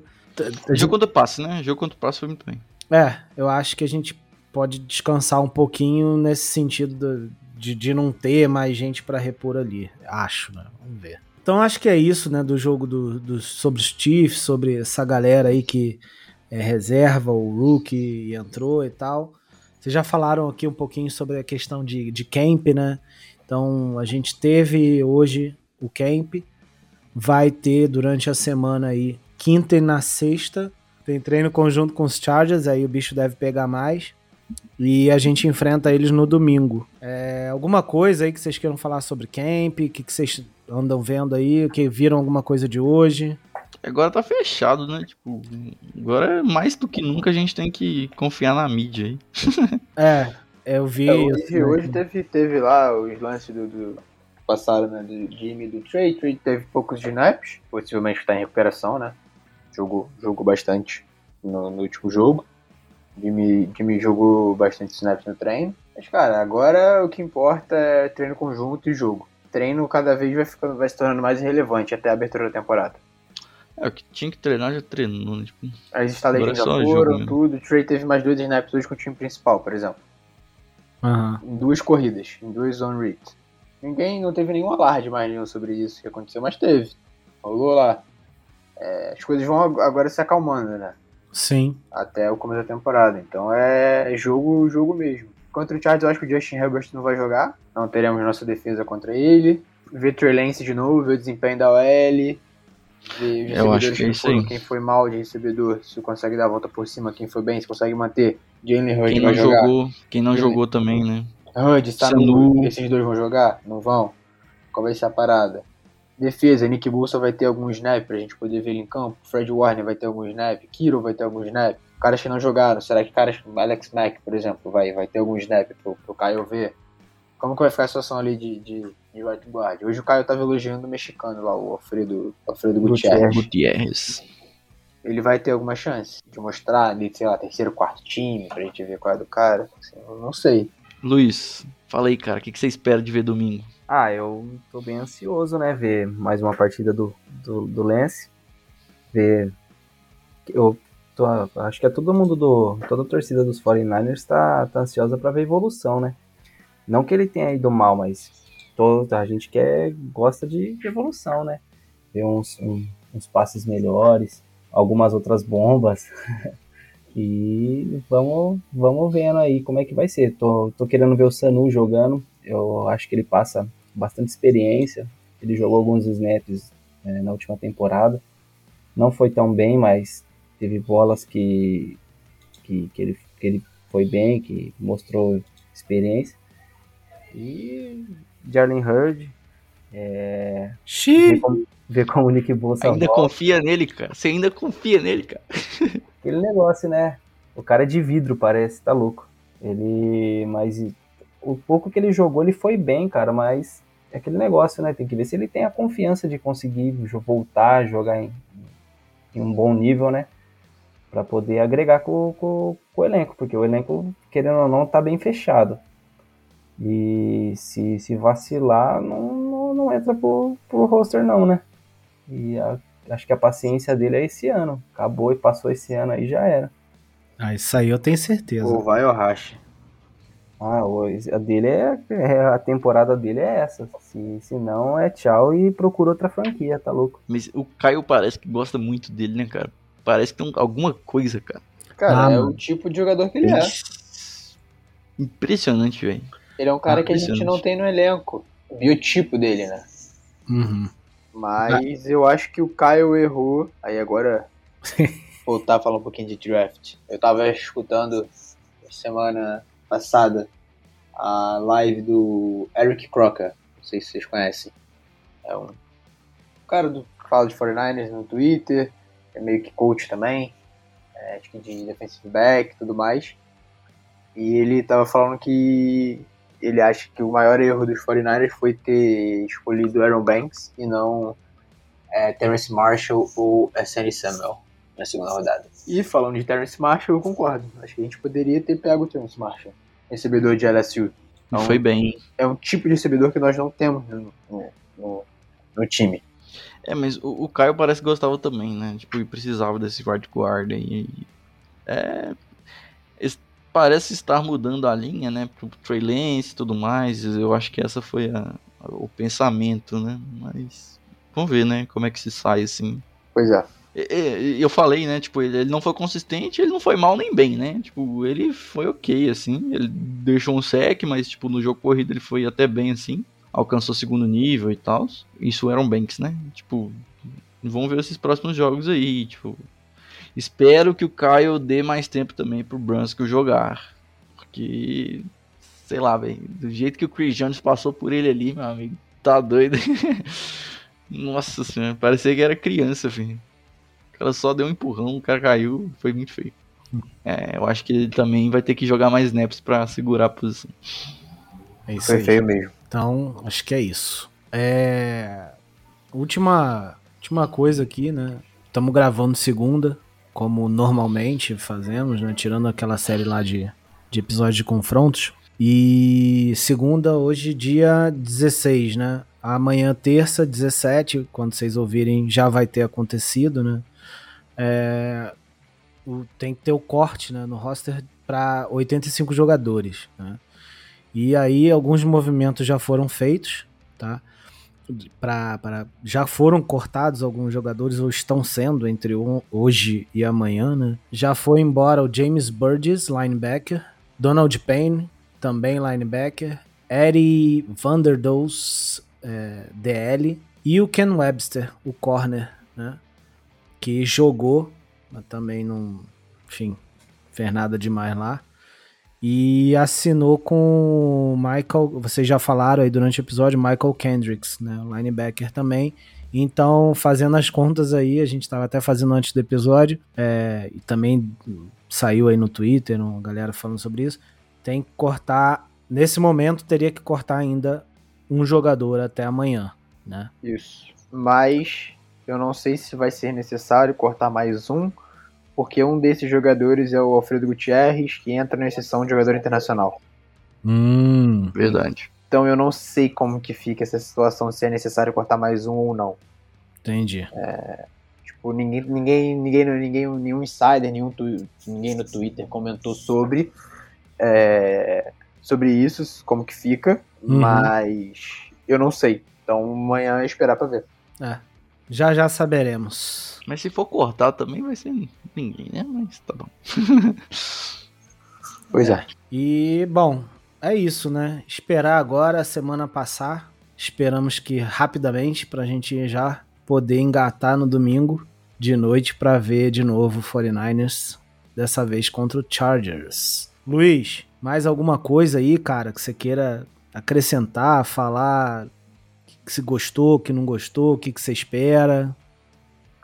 S5: Jogo contra passe, né? Jogo contra passe foi muito bem.
S2: É, eu acho que a gente pode descansar um pouquinho nesse sentido do- de, de não ter mais gente pra repor ali. Acho, né? Vamos ver. Então acho que é isso, né? Do jogo do, do- sobre os Chiefs, sobre essa galera aí que é reserva, o Rookie entrou e tal. Vocês já falaram aqui um pouquinho sobre a questão de, de camp, né? Então a gente teve hoje o camp, vai ter durante a semana aí, quinta e na sexta, tem treino conjunto com os Chargers, aí o bicho deve pegar mais. E a gente enfrenta eles no domingo. É, alguma coisa aí que vocês queiram falar sobre camp? O que, que vocês andam vendo aí? Que viram alguma coisa de hoje?
S5: Agora tá fechado, né? Tipo, agora mais do que nunca a gente tem que confiar na mídia aí.
S2: É, eu vi.
S7: É,
S2: isso,
S7: hoje,
S2: né?
S7: hoje teve, teve lá os lances do, do passaram né, do Jimmy e do Trey. Trey teve poucos snaps, possivelmente está em recuperação, né? Jogou, jogou bastante no, no último jogo. Jimmy, Jimmy jogou bastante snaps no treino. Mas, cara, agora o que importa é treino conjunto e jogo. Treino cada vez vai, ficando, vai se tornando mais irrelevante até a abertura da temporada.
S5: É, o que tinha que treinar já treinou, né? Tipo,
S7: As estalejas já
S5: é
S7: foram, tudo. O Trey teve mais dois snaps hoje com o time principal, por exemplo.
S2: Aham.
S7: em duas corridas, em duas zone reads. Ninguém não teve nenhum alarde mais nenhum sobre isso que aconteceu, mas teve. Rolou lá. É, as coisas vão ag- agora se acalmando, né?
S2: Sim.
S7: Até o começo da temporada. Então é jogo, jogo mesmo. Contra o Chargers, eu acho que o Justin Herbert não vai jogar. Não teremos nossa defesa contra ele. Ver Trey Lance de novo, ver o desempenho da OL. Ver os
S5: Eu acho que é isso
S7: foram, quem foi mal de recebedor, se consegue dar a volta por cima, quem foi bem, se consegue manter. Jalen Hurd
S5: quem
S7: vai
S5: não
S7: jogar.
S5: jogou, quem não jogou também, né?
S7: Hud, Sanu,
S5: Sanu.
S7: esses dois vão jogar? Não vão? Qual vai ser a parada? Defesa, Nick Bolsa vai ter algum snap pra gente poder ver ele em campo. Fred Warner vai ter algum snap. Kiro vai ter algum snap. Caras que não jogaram, será que caras como Alex Mack, por exemplo, vai, vai ter algum snap pro, pro Caio ver? Como que vai ficar a situação ali de, de, de right guard? Hoje o Caio tava elogiando o mexicano lá, o Alfredo, Alfredo Gutierrez.
S5: Gutierrez.
S7: Ele vai ter alguma chance de mostrar ali, sei lá, terceiro, quarto time, pra gente ver qual é do cara? Assim, eu não sei.
S5: Luiz, fala aí, cara, o que, que você espera de ver domingo?
S6: Ah, eu tô bem ansioso, né? Ver mais uma partida do, do, do Lance. Ver. Eu tô, acho que é todo mundo do. Toda a torcida dos 49ers tá, tá ansiosa pra ver evolução, né? Não que ele tenha ido mal, mas todo, a gente quer, gosta de, de evolução, né? Ver uns, um- uns passes melhores, algumas outras bombas. e vamos, vamos vendo aí como é que vai ser. Tô, tô querendo ver o Sanu jogando. Eu acho que ele passa bastante experiência. Ele jogou alguns snaps é, na última temporada. Não foi tão bem, mas teve bolas que, que, que, ele, que ele foi bem, que mostrou experiência. E Jalen Hurd, é, ver,
S2: Xiii.
S6: como, ver como o Nick Bolsa
S5: Ainda
S6: volta.
S5: confia nele, cara. Você ainda confia nele, cara.
S6: Aquele negócio, né? O cara é de vidro, parece, tá louco. Ele. Mas o pouco que ele jogou, ele foi bem, cara, mas é aquele negócio, né? Tem que ver se ele tem a confiança de conseguir voltar a jogar em, em um bom nível, né? Pra poder agregar com, com, com o elenco, porque o elenco, querendo ou não, tá bem fechado. E se, se vacilar, não, não, não entra pro, pro roster, não, né? E a- acho que a paciência dele é esse ano. Acabou e passou esse ano aí já era.
S2: Ah, isso aí eu tenho certeza.
S7: Ou vai ou racha.
S6: Ah, o- a dele é, é- A temporada dele é essa. Se, se não, é tchau e procura outra franquia, tá louco?
S5: Mas o Caio parece que gosta muito dele, né, cara? Parece que tem alguma coisa, cara.
S7: Cara,
S2: Ah,
S7: é
S2: mano.
S7: o tipo de jogador que ele é.
S5: Impressionante, velho.
S7: Ele é um cara
S5: Ah,
S7: que a gente não tem no elenco. O biotipo dele, né?
S2: Uhum.
S7: Mas eu acho que o Caio errou. Aí agora, voltar a falar um pouquinho de draft. Eu tava escutando semana passada a live do Eric Crocker. Não sei se vocês conhecem. É um cara do que fala de 49ers no Twitter. É meio que coach também. É, acho que de defensive back e tudo mais. E ele tava falando que ele acha que o maior erro dos 49ers foi ter escolhido Aaron Banks e não é, Terrence Marshall ou Sandy Samuel na segunda rodada. E falando de Terrence Marshall, eu concordo. Acho que a gente poderia ter pego o Terrence Marshall, recebedor de LSU. Então,
S5: Foi bem.
S7: É um tipo de recebedor que nós não temos no, no, no- no time.
S5: É, mas o, o Caio parece que gostava também, né? Tipo, e precisava desse right guard aí. É. Parece estar mudando a linha, né? Pro Trey Lance e tudo mais. Eu acho que essa foi a- o pensamento, né? Mas. Vamos ver, né? Como é que se sai assim.
S7: Pois é.
S5: Eu falei, né? Tipo, ele ele não foi consistente, ele não foi mal nem bem, né? Tipo, ele foi ok, assim. Ele deixou um sec, mas, tipo, no jogo corrido ele foi até bem, assim. Alcançou segundo nível e tal. Isso era um Banks, né? Tipo, vamos ver esses próximos jogos aí, tipo. Espero que o Caio dê mais tempo também pro Brunskill jogar. Porque, sei lá, velho. Do jeito que o Chris Jones passou por ele ali, meu amigo, tá doido. Nossa senhora, parecia que era criança, filho. O cara só deu um empurrão, o cara caiu, foi muito feio. É, eu acho que ele também vai ter que jogar mais snaps pra segurar a posição.
S2: É isso
S7: Foi
S2: aí.
S7: feio mesmo.
S2: Então, acho que é isso. É... Última, última coisa aqui, né? Estamos gravando segunda, como normalmente fazemos, né? Tirando aquela série lá de, de episódios de confrontos. E segunda, hoje, dia 16, né? Amanhã, terça, 17, quando vocês ouvirem, já vai ter acontecido, né? É, o- tem que ter o corte né, no roster para 85 jogadores, né? E aí alguns movimentos já foram feitos, tá? Pra, pra- já foram cortados alguns jogadores, ou estão sendo entre o- hoje e amanhã, né? Já foi embora o James Burgess, linebacker, Donald Payne, também linebacker, Eddie Vanderdoes, é, DL, e o Ken Webster, o corner, né? Que jogou, mas também não, enfim, fez nada demais lá. E assinou com Michael, vocês já falaram aí durante o episódio, Michael Kendricks, né, linebacker também. Então, fazendo as contas aí, a gente estava até fazendo antes do episódio, é, e também saiu aí no Twitter, uma galera falando sobre isso. Tem que cortar, nesse momento, teria que cortar ainda um jogador até amanhã, né?
S7: Isso. Mas eu não sei se vai ser necessário cortar mais um, porque um desses jogadores é o Alfredo Gutierrez, que entra na exceção de jogador internacional.
S2: Hum,
S5: Verdade.
S7: Então eu não sei como que fica essa situação, se é necessário cortar mais um ou não.
S2: entendi.
S7: Tipo, ninguém, ninguém, ninguém, ninguém nenhum insider, nenhum tu- ninguém no Twitter comentou sobre é, sobre isso, como que fica,
S2: Uhum.
S7: mas eu não sei. Então amanhã é esperar pra ver.
S2: É, já já saberemos.
S5: Mas se for cortar também vai ser ninguém, né? Mas tá bom.
S7: Pois é.
S2: E, bom, é isso, né? Esperar agora a semana passar. Esperamos que rapidamente pra gente já poder engatar no domingo de noite pra ver de novo o 49ers, dessa vez contra o Chargers. Luiz, mais alguma coisa aí, cara, que você queira acrescentar, falar que se gostou, que não gostou, o que, que você espera?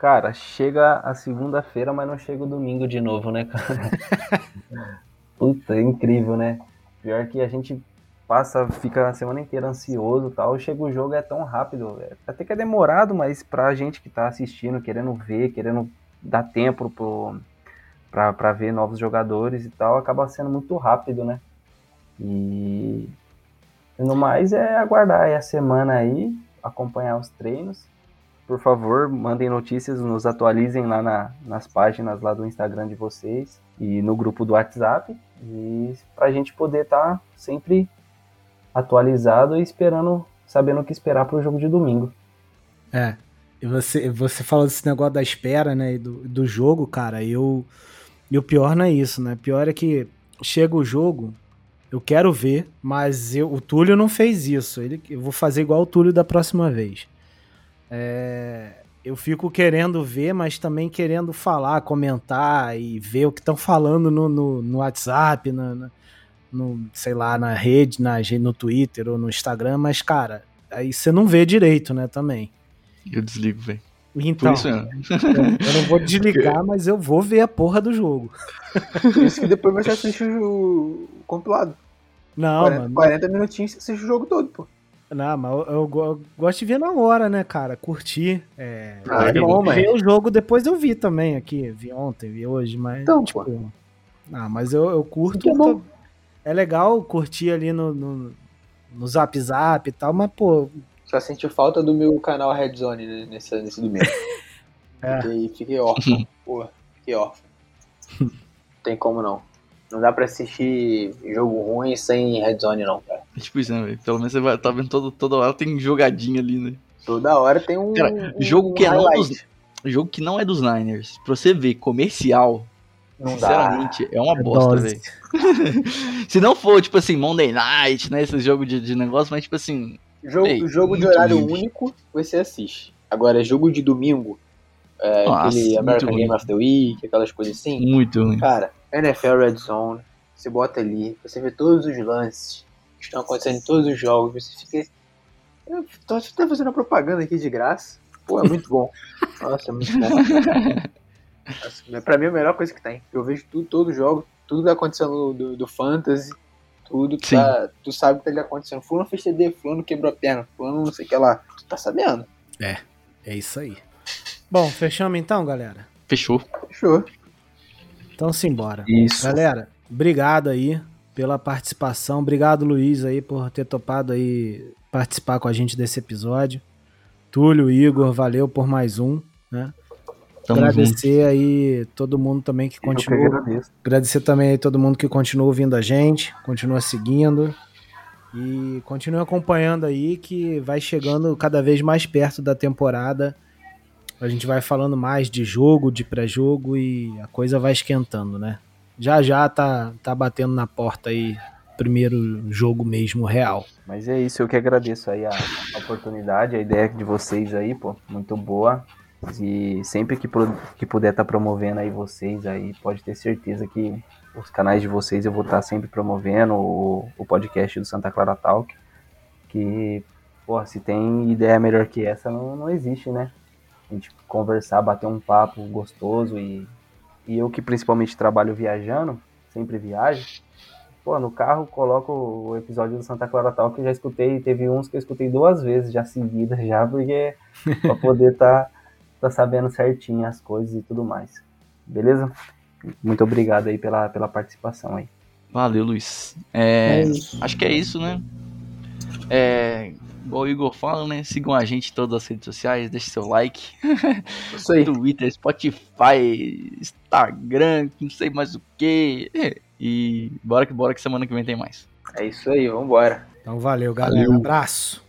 S6: Cara, chega a segunda-feira, mas não chega o domingo de novo, né, cara? Puta, é incrível, né? Pior que a gente passa, fica a semana inteira ansioso e tal, chega o jogo é tão rápido. é- Até que é demorado, mas pra gente que tá assistindo, querendo ver, querendo dar tempo pro, pra, pra ver novos jogadores e tal, acaba sendo muito rápido, né? E no mais é aguardar aí a semana aí, acompanhar os treinos, por favor, mandem notícias, nos atualizem lá na, nas páginas lá do Instagram de vocês e no grupo do WhatsApp. E pra gente poder estar tá sempre atualizado e esperando, sabendo o que esperar pro jogo de domingo.
S2: É. E você, você falou desse negócio da espera, né? Do, do jogo, cara. Eu. E o pior não é isso, né? O pior é que chega o jogo, eu quero ver, mas eu, o Túlio não fez isso. Ele, eu vou fazer igual o Túlio da próxima vez. É, eu fico querendo ver, mas também querendo falar, comentar e ver o que estão falando no, no, no WhatsApp, no, no, no, sei lá, na rede, na, no Twitter ou no Instagram, mas, cara, aí você não vê direito, né, também.
S5: Eu desligo, velho.
S2: Então,
S5: isso mesmo.
S2: eu não vou desligar, mas eu vou ver a porra do jogo.
S7: Por isso que depois você assiste o compilado.
S2: Não,
S7: 40,
S2: mano.
S7: 40 minutinhos você assiste o jogo todo, pô.
S2: Não, mas eu, eu, eu gosto de ver na hora, né, cara? Curtir. É,
S7: Ah, é bom, mas-
S2: ver o jogo depois eu vi também aqui. Vi ontem, vi hoje, mas.
S7: Então,
S2: tipo,
S7: pô.
S2: Ah, mas eu, eu curto.
S7: Que bom.
S2: É legal curtir ali no, no, no Zap Zap e tal, mas, pô,
S7: Só senti falta do meu canal Red Zone né, nesse, nesse domingo.
S2: É.
S7: Fiquei, fiquei órfão. Porra, fiquei órfão. Não tem como não. Não dá pra assistir jogo ruim sem Red Zone, não, cara.
S5: É tipo isso, né, velho? Pelo menos você vai tá vendo todo, toda hora tem jogadinha ali, né?
S7: Toda hora tem um.
S5: Cara,
S7: um
S5: jogo que é não
S7: highlight.
S5: dos- Jogo que não é dos Niners. Pra você ver, comercial,
S7: Não dá.
S5: sinceramente, é uma bosta,
S2: dose.
S5: velho. Se não for, tipo assim, Monday Night, né? Esses jogos de, de negócio, mas tipo assim.
S7: Jogo,
S5: Ei,
S7: jogo de horário
S5: ruim.
S7: único, você assiste. Agora, jogo de domingo, é,
S5: Nossa,
S7: aquele American
S5: ruim.
S7: Game of the Week, aquelas coisas assim.
S5: Muito ruim.
S7: Cara, NFL Red Zone, você bota ali, você vê todos os lances que estão acontecendo em todos os jogos, você fica. Eu tô até fazendo uma propaganda aqui de graça. Pô, é muito bom. Nossa, é muito bom. Nossa, pra mim é a melhor coisa que tem. Eu vejo tudo, todos os jogos, tudo que tá acontecendo do, do Fantasy, tudo que tá. Tu sabe o que tá acontecendo. Fulano fez TD, fulano quebrou a perna, fulano não sei o que lá. Tu tá sabendo?
S2: é isso aí. Bom, fechamos então, galera?
S5: Fechou.
S7: Fechou.
S2: Então simbora.
S6: Isso.
S2: Galera, obrigado aí pela participação. Obrigado, Luiz, aí, por ter topado aí participar com a gente desse episódio. Túlio, Igor, valeu por mais um, né?
S5: Tamo junto.
S2: agradecer aí todo mundo também que continua. Agradecer também aí todo mundo que continua ouvindo a gente, continua seguindo e continue acompanhando aí que vai chegando cada vez mais perto da temporada. A gente vai falando mais de jogo, de pré-jogo e a coisa vai esquentando, né? Já já tá, tá batendo na porta aí primeiro jogo mesmo real.
S6: Mas é isso, eu que agradeço aí a, a oportunidade, a ideia de vocês aí, pô, muito boa. E sempre que, pro- que puder estar promovendo aí vocês aí, pode ter certeza que os canais de vocês eu vou estar sempre promovendo, o, o podcast do Santa Clara Talk. Que, pô, se tem ideia melhor que essa, não, não existe, né? A gente conversar, bater um papo gostoso e, e eu que principalmente trabalho viajando, sempre viajo, Pô, no carro coloco o episódio do Santa Clara Talk que eu já escutei, teve uns que eu escutei duas vezes já seguidas já, porque pra poder tá, tá sabendo certinho as coisas e tudo mais. Beleza? Muito obrigado aí pela, pela participação aí.
S5: Valeu, Luiz. É, acho que é isso, né? É, igual o Igor fala, né? Sigam a gente em todas as redes sociais, deixe seu like.
S7: Isso aí.
S5: Twitter, Spotify, Instagram, não sei mais o que. E bora que bora que semana que vem tem mais.
S7: É isso aí, vambora.
S2: Então valeu, galera.
S5: Valeu.
S2: Abraço.